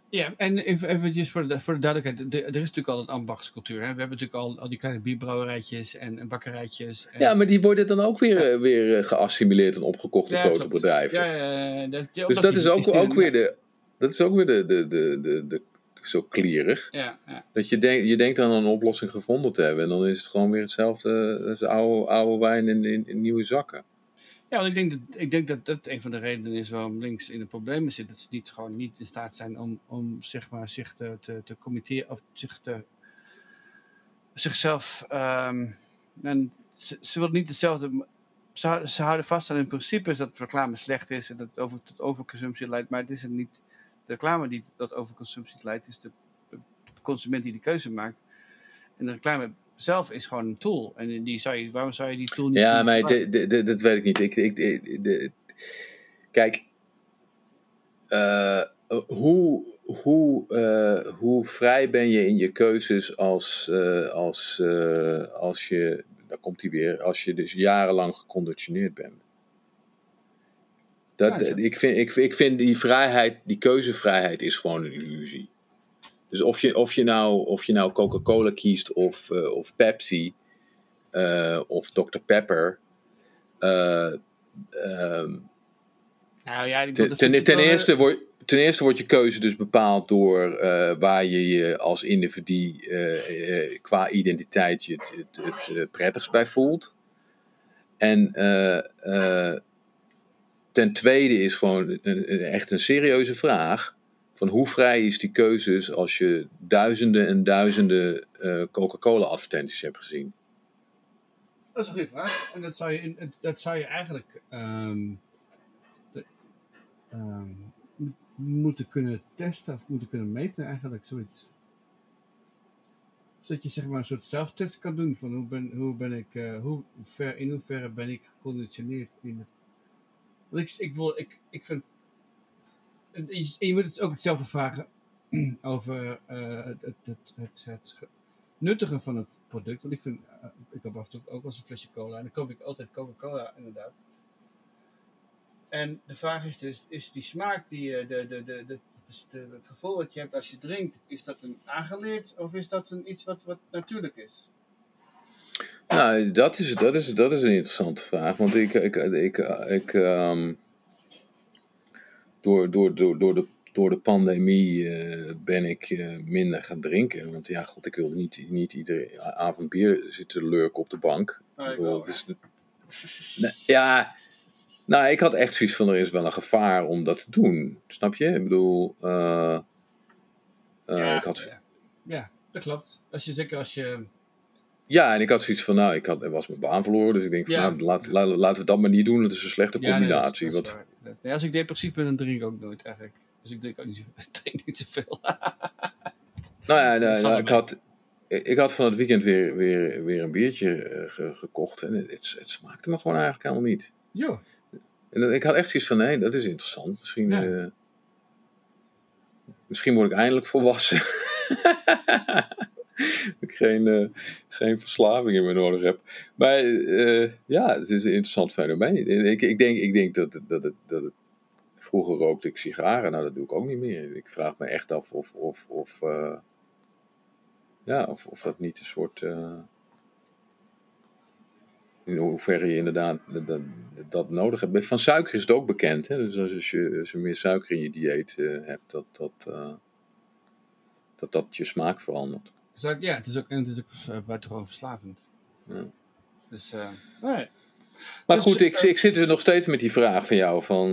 S1: ja, en even, eventjes voor de, voor de duidelijkheid. de- er is natuurlijk al een ambachtscultuur. Hè? We hebben natuurlijk al, al die kleine bierbrouwerijtjes en, en bakkerijtjes. En,
S2: Ja, maar die worden dan ook weer, eh, weer eh, geassimileerd en opgekocht door
S1: Ja,
S2: grote
S1: klopt.
S2: bedrijven.
S1: Ja, dat,
S2: dus dat
S1: die-
S2: is ook, ook weer de. Dat is ook weer de, de, de, de, de zo klierig.
S1: Ja, ja.
S2: Dat je, denk, je denkt dan een oplossing gevonden te hebben. En dan is het gewoon weer hetzelfde als oude, oude wijn in, in, in nieuwe zakken.
S1: Ja, want ik denk, dat, ik denk dat dat een van de redenen is waarom links in de problemen zit. Dat ze niet, gewoon niet in staat zijn om, om zeg maar, zich te, te, te committeren of zich te, zichzelf. ehm, en ze, ze willen niet hetzelfde. Ze, houden- ze houden vast aan hun principes dat reclame slecht is en dat het over, tot overconsumptie leidt. Maar het is het niet de reclame die tot overconsumptie leidt, is de, de consument die de keuze maakt. En de reclame zelf is gewoon een tool. En die zou je, waarom zou je die tool niet
S2: Ja, maar dat weet ik niet. Ik, ik, de, de- kijk, eh, hoe, hoe, eh, hoe vrij ben je in je keuzes als, eh, als, als je, daar komt hij weer, als je dus jarenlang geconditioneerd bent? Dat,
S1: Ja,
S2: ik, vind, ik, ik vind die vrijheid, die keuzevrijheid is gewoon een illusie. Dus of je, of je nou, of je nou Coca-Cola kiest of, eh, of Pepsi eh, of Dr. Pepper. eh, ehm,
S1: Nou ja, ik bedoel,
S2: ten, eerste wordt, ten eerste wordt je keuze dus bepaald door waar je je als individu qua identiteit je het, het, het prettigst bij voelt. En ten tweede is gewoon echt een serieuze vraag. Van hoe vrij is die keuzes als je duizenden en duizenden eh, Coca-Cola advertenties hebt gezien?
S1: Dat is een goede vraag. En dat zou je, dat zou je eigenlijk ehm, ehm, mo- moeten kunnen testen of moeten kunnen meten, eigenlijk zoiets. Zodat je zeg maar een soort zelftest kan doen van hoe ben, hoe ben ik, eh, hoe ver, in hoeverre ben ik geconditioneerd in het. Want ik, ik ik, ik vind. Je, moet het ook hetzelfde vragen over eh, het, het, het, het, het ge- nuttige van het product. Want ik vind, eh, ik heb af en toe ook wel eens een flesje cola en dan koop ik altijd Coca-Cola inderdaad. En de vraag is dus, is die smaak, die, eh, de, de, de, de, het gevoel wat je hebt als je drinkt, is dat een aangeleerd of is dat een, iets wat, wat natuurlijk is?
S2: Nou, dat is, dat, is, dat is een interessante vraag. Want ik, ik, ik, ik ehm, door, door, door, door, de, door de pandemie eh, ben ik eh, minder gaan drinken. Want ja, god, ik wil niet, niet iedere avond bier zitten lurken op de bank. Bedoel, Nee, ja, nou, ik had echt zoiets van, er is wel een gevaar om dat te doen. Snap je? Ik bedoel, eh,
S1: ja,
S2: ik had,
S1: ja. ja, dat klopt. Als je, zeker als je...
S2: Ja, en ik had zoiets van, nou, ik had, was mijn baan verloren, dus ik denk van,
S1: Ja.
S2: nou, laat, la- laten we dat maar niet doen, dat is een slechte
S1: Ja, nee, dat is-
S2: combinatie.
S1: dat is
S2: want,
S1: waar. Nee, als ik depressief ben, dan drink ik ook nooit eigenlijk. Dus ik drink ook niet, drink niet zoveel.
S2: nou ja, nou, nou, ik, had, ik had van het weekend weer, weer, weer een biertje eh, ge- gekocht en het, het, het smaakte me gewoon eigenlijk helemaal niet.
S1: Jo,
S2: En dan- ik had echt zoiets van, nee, dat is interessant. Misschien,
S1: Ja.
S2: eh, misschien word ik eindelijk volwassen. ik geen, uh, geen verslavingen meer nodig heb. Maar uh, ja, het is een interessant fenomeen. Ik, ik, denk, ik denk dat, dat, dat het. Vroeger rookte ik sigaren, nou dat doe ik ook niet meer. Ik vraag me echt af of, of, of, uh, ja, of, of dat niet een soort in hoeverre je inderdaad dat, dat, nodig hebt. Van suiker is het ook bekend. Hè? Dus als je, meer suiker in je dieet uh, hebt, dat dat, uh, dat dat je smaak verandert.
S1: Ja, het is ook, het is ook uh, buitengewoon verslavend. Ja. Dus,
S2: nee. Maar dus, goed, ik, ik zit er nog steeds met die vraag van jou: van,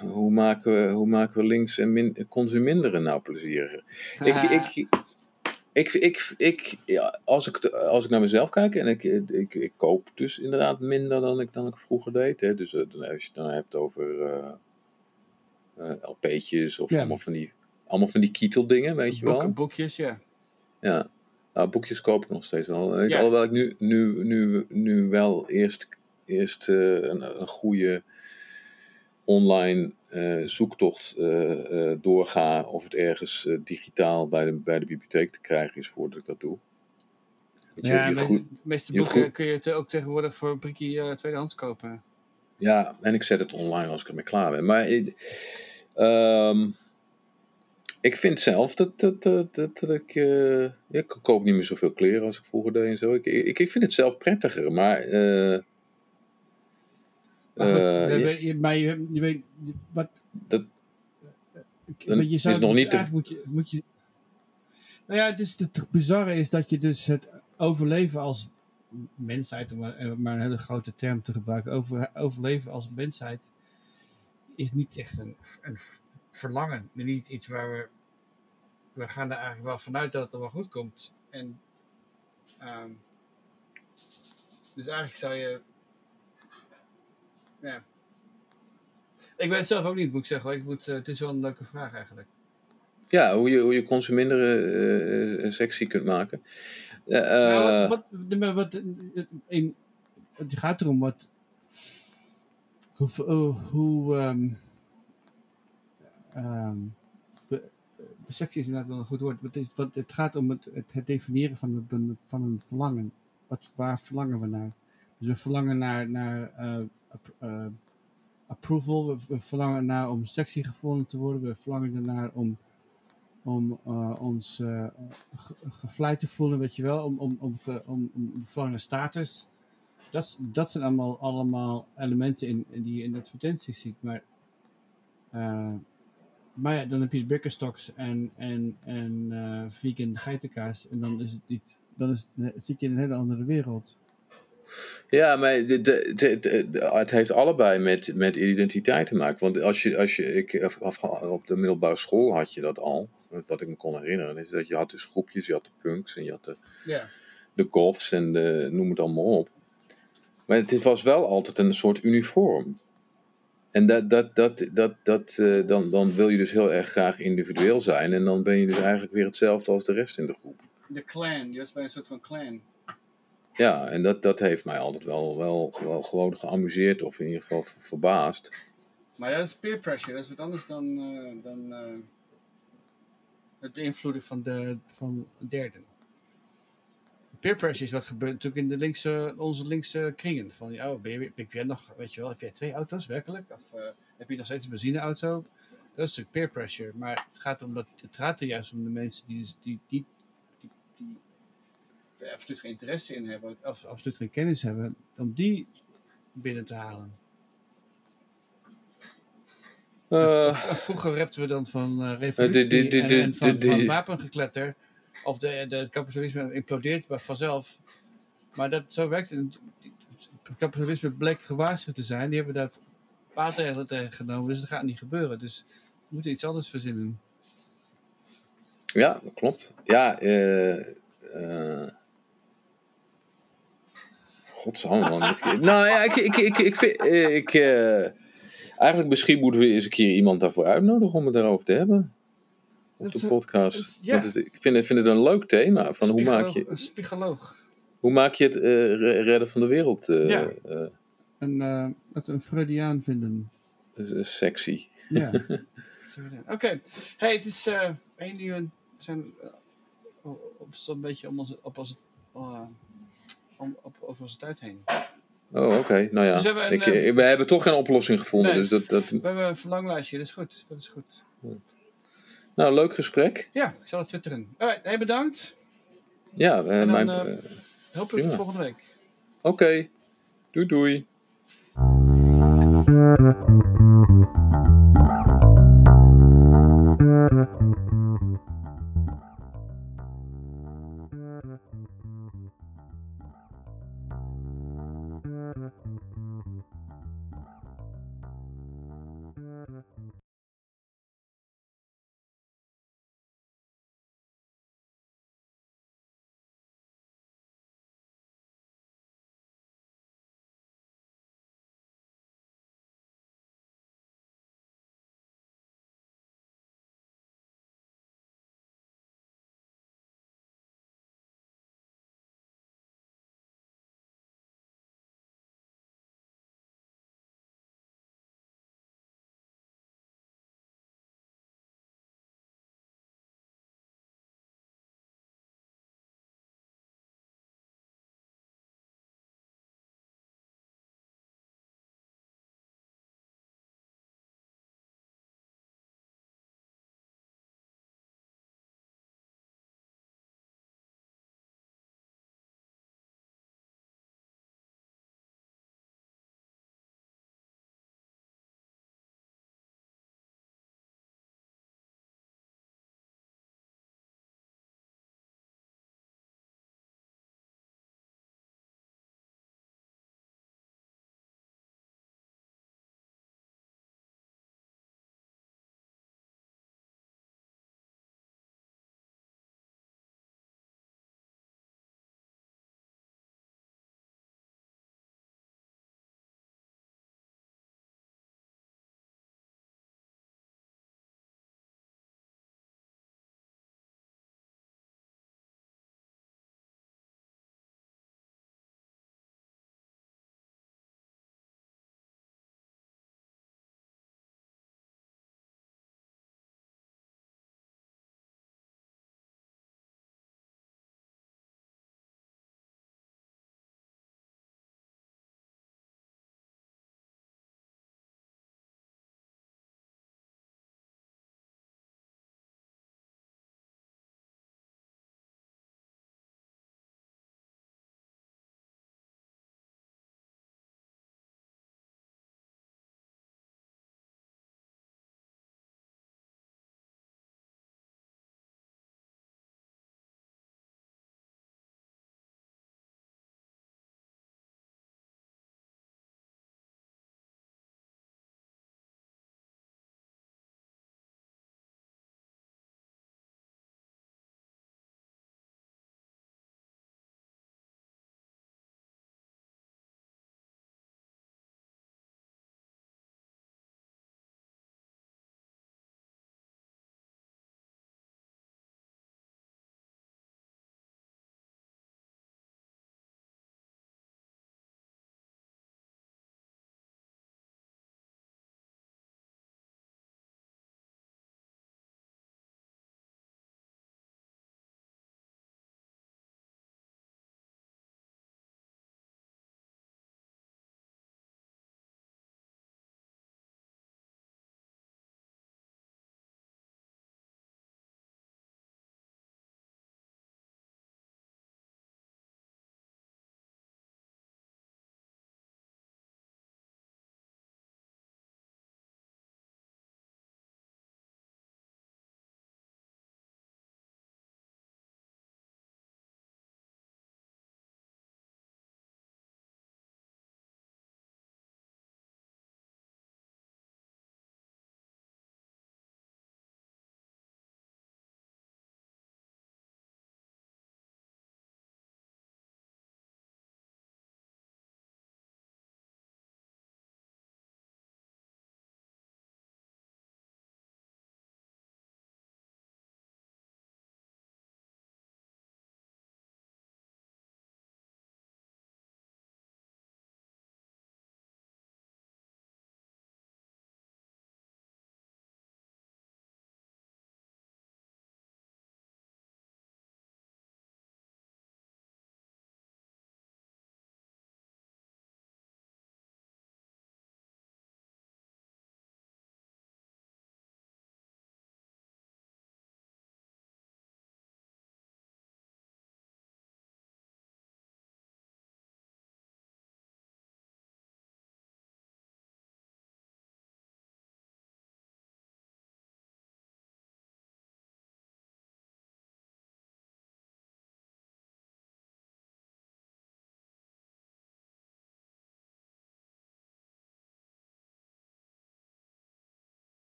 S2: hoe, maken we, hoe maken we links en min, consuminderen nou plezieriger? Ik, ik, ik, ik, ik, ja, als, ik, als ik naar mezelf kijk, en ik, ik, ik koop dus inderdaad minder dan ik, dan ik vroeger deed. Hè. Dus uh, als je het dan hebt over uh, uh, LP'tjes of allemaal, van die, allemaal van die kieteldingen, weet je wel.
S1: Boekjes, ja.
S2: Ja, nou, boekjes koop ik nog steeds wel. Ik, Alhoewel ik nu, nu, nu, nu wel eerst, eerst een, een goede online uh, zoektocht uh, doorga of het ergens digitaal bij de, bij de bibliotheek te krijgen is voordat ik dat doe.
S1: ja, je, de meeste boeken kun je ook tegenwoordig voor een prikkie tweedehands kopen.
S2: Ja, en ik zet het online als ik ermee klaar ben. Maar uh, ik vind zelf dat, dat, dat, dat, dat ik. ik koop niet meer zoveel kleren als ik vroeger deed en zo. Ik, ik, ik vind het zelf prettiger, maar
S1: maar, goed, uh, je, maar je, je, weet wat. Dat,
S2: je is nog niet te...
S1: moet, je, moet je. Nou ja, dus het bizarre is dat je dus het overleven als mensheid, om maar een hele grote term te gebruiken, over, overleven als mensheid is niet echt een, een verlangen. Niet iets waar we. We gaan er eigenlijk wel vanuit dat het er wel goed komt. En. Um, dus eigenlijk zou je ja. Ik weet het zelf ook niet, moet ik zeggen. Ik moet, uh, het is wel een leuke vraag eigenlijk.
S2: Ja, hoe je, hoe je consuminderen uh, sexy kunt maken.
S1: Uh, nou, wat, wat, wat, in, het gaat erom wat. Hoe. hoe um, um, sexy is inderdaad wel een goed woord. Het, het gaat om het, het, definiëren van, van een verlangen. Wat, waar verlangen we naar? Dus we verlangen naar, naar uh, uh, approval. We, verlangen naar om sexy gevonden te worden. We verlangen ernaar om, om uh, ons uh, gevleid te voelen, weet je wel. Om, om, om, om, verlangen status. Dat, dat zijn allemaal, allemaal elementen in die je in advertenties ziet. Maar, maar ja, dan heb je de en, en, en vegan geitenkaas. En dan is het niet... Dan is het, zit je in een hele andere wereld.
S2: Ja, maar de, de, de, het heeft allebei met, met identiteit te maken. Want als je, als je ik, op de middelbare school had je dat al, wat ik me kon herinneren, is dat je had dus groepjes, je had de punks en je had de,
S1: ja.
S2: de golfs en de, noem het allemaal op. Maar het was wel altijd een soort uniform. En dat, dat, dat, dat, dat, uh, dan, dan wil je dus heel erg graag individueel zijn. En dan ben je dus eigenlijk weer hetzelfde als de rest in de groep.
S1: De clan, je was bij een soort van clan.
S2: Ja, en dat, dat heeft mij altijd wel, wel, wel gewoon geamuseerd of in ieder geval verbaasd.
S1: Maar dat is peer pressure, dat is wat anders dan, uh, dan uh, het beïnvloeden van, de, van derden. Peer pressure is wat gebeurt natuurlijk in de linkse, onze linkse kringen. Van, oh, ben je, heb jij nog, weet je wel, heb jij twee auto's werkelijk? Of uh, heb je nog steeds een benzineauto? Dat is natuurlijk peer pressure. Maar het gaat, om dat, het gaat er juist om de mensen die, die, die, die, die absoluut geen interesse in hebben, of absoluut geen kennis hebben, om die binnen te halen. Uh, Vroeger repten we dan van uh, revolutie en, en van, van wapengekletter. Of de, de, het kapitalisme implodeert vanzelf. Maar dat, zo werkt het. Het kapitalisme bleek gewaarschuwd te zijn. Die hebben daar maatregelen tegen genomen. Dus dat gaat niet gebeuren. Dus we moeten iets anders verzinnen.
S2: Ja, dat klopt. Ja, eh... Uh, nou ja, ik, ik, ik, ik vind... Eh, ik, uh, eigenlijk misschien moeten we eens een keer iemand daarvoor uitnodigen om het daarover te hebben. Op de podcast. ja. het, ik vind het, vind het een leuk thema. Van hoe maak je,
S1: een spigoloog.
S2: Hoe maak je het uh, redden van de wereld? Uh,
S1: ja. een, het een Freudiaan vinden.
S2: Sexy.
S1: Ja. Oké. Okay. Hey, het is één uur. We zijn op, zo'n beetje om onze, op onze, uh, om, op, over onze tijd heen.
S2: Oh, oké. Nou ja.
S1: Dus we hebben een,
S2: ik, we hebben toch geen oplossing gevonden.
S1: Nee.
S2: Dus dat, dat,
S1: We hebben een verlanglijstje, dat is goed. Dat is goed.
S2: Nou, leuk gesprek.
S1: Ja, ik zal het twitteren. Alright, hey, bedankt.
S2: Ja, eh,
S1: En dan,
S2: mijn-
S1: Hopelijk
S2: Prima.
S1: tot volgende week.
S2: oké. Doei doei.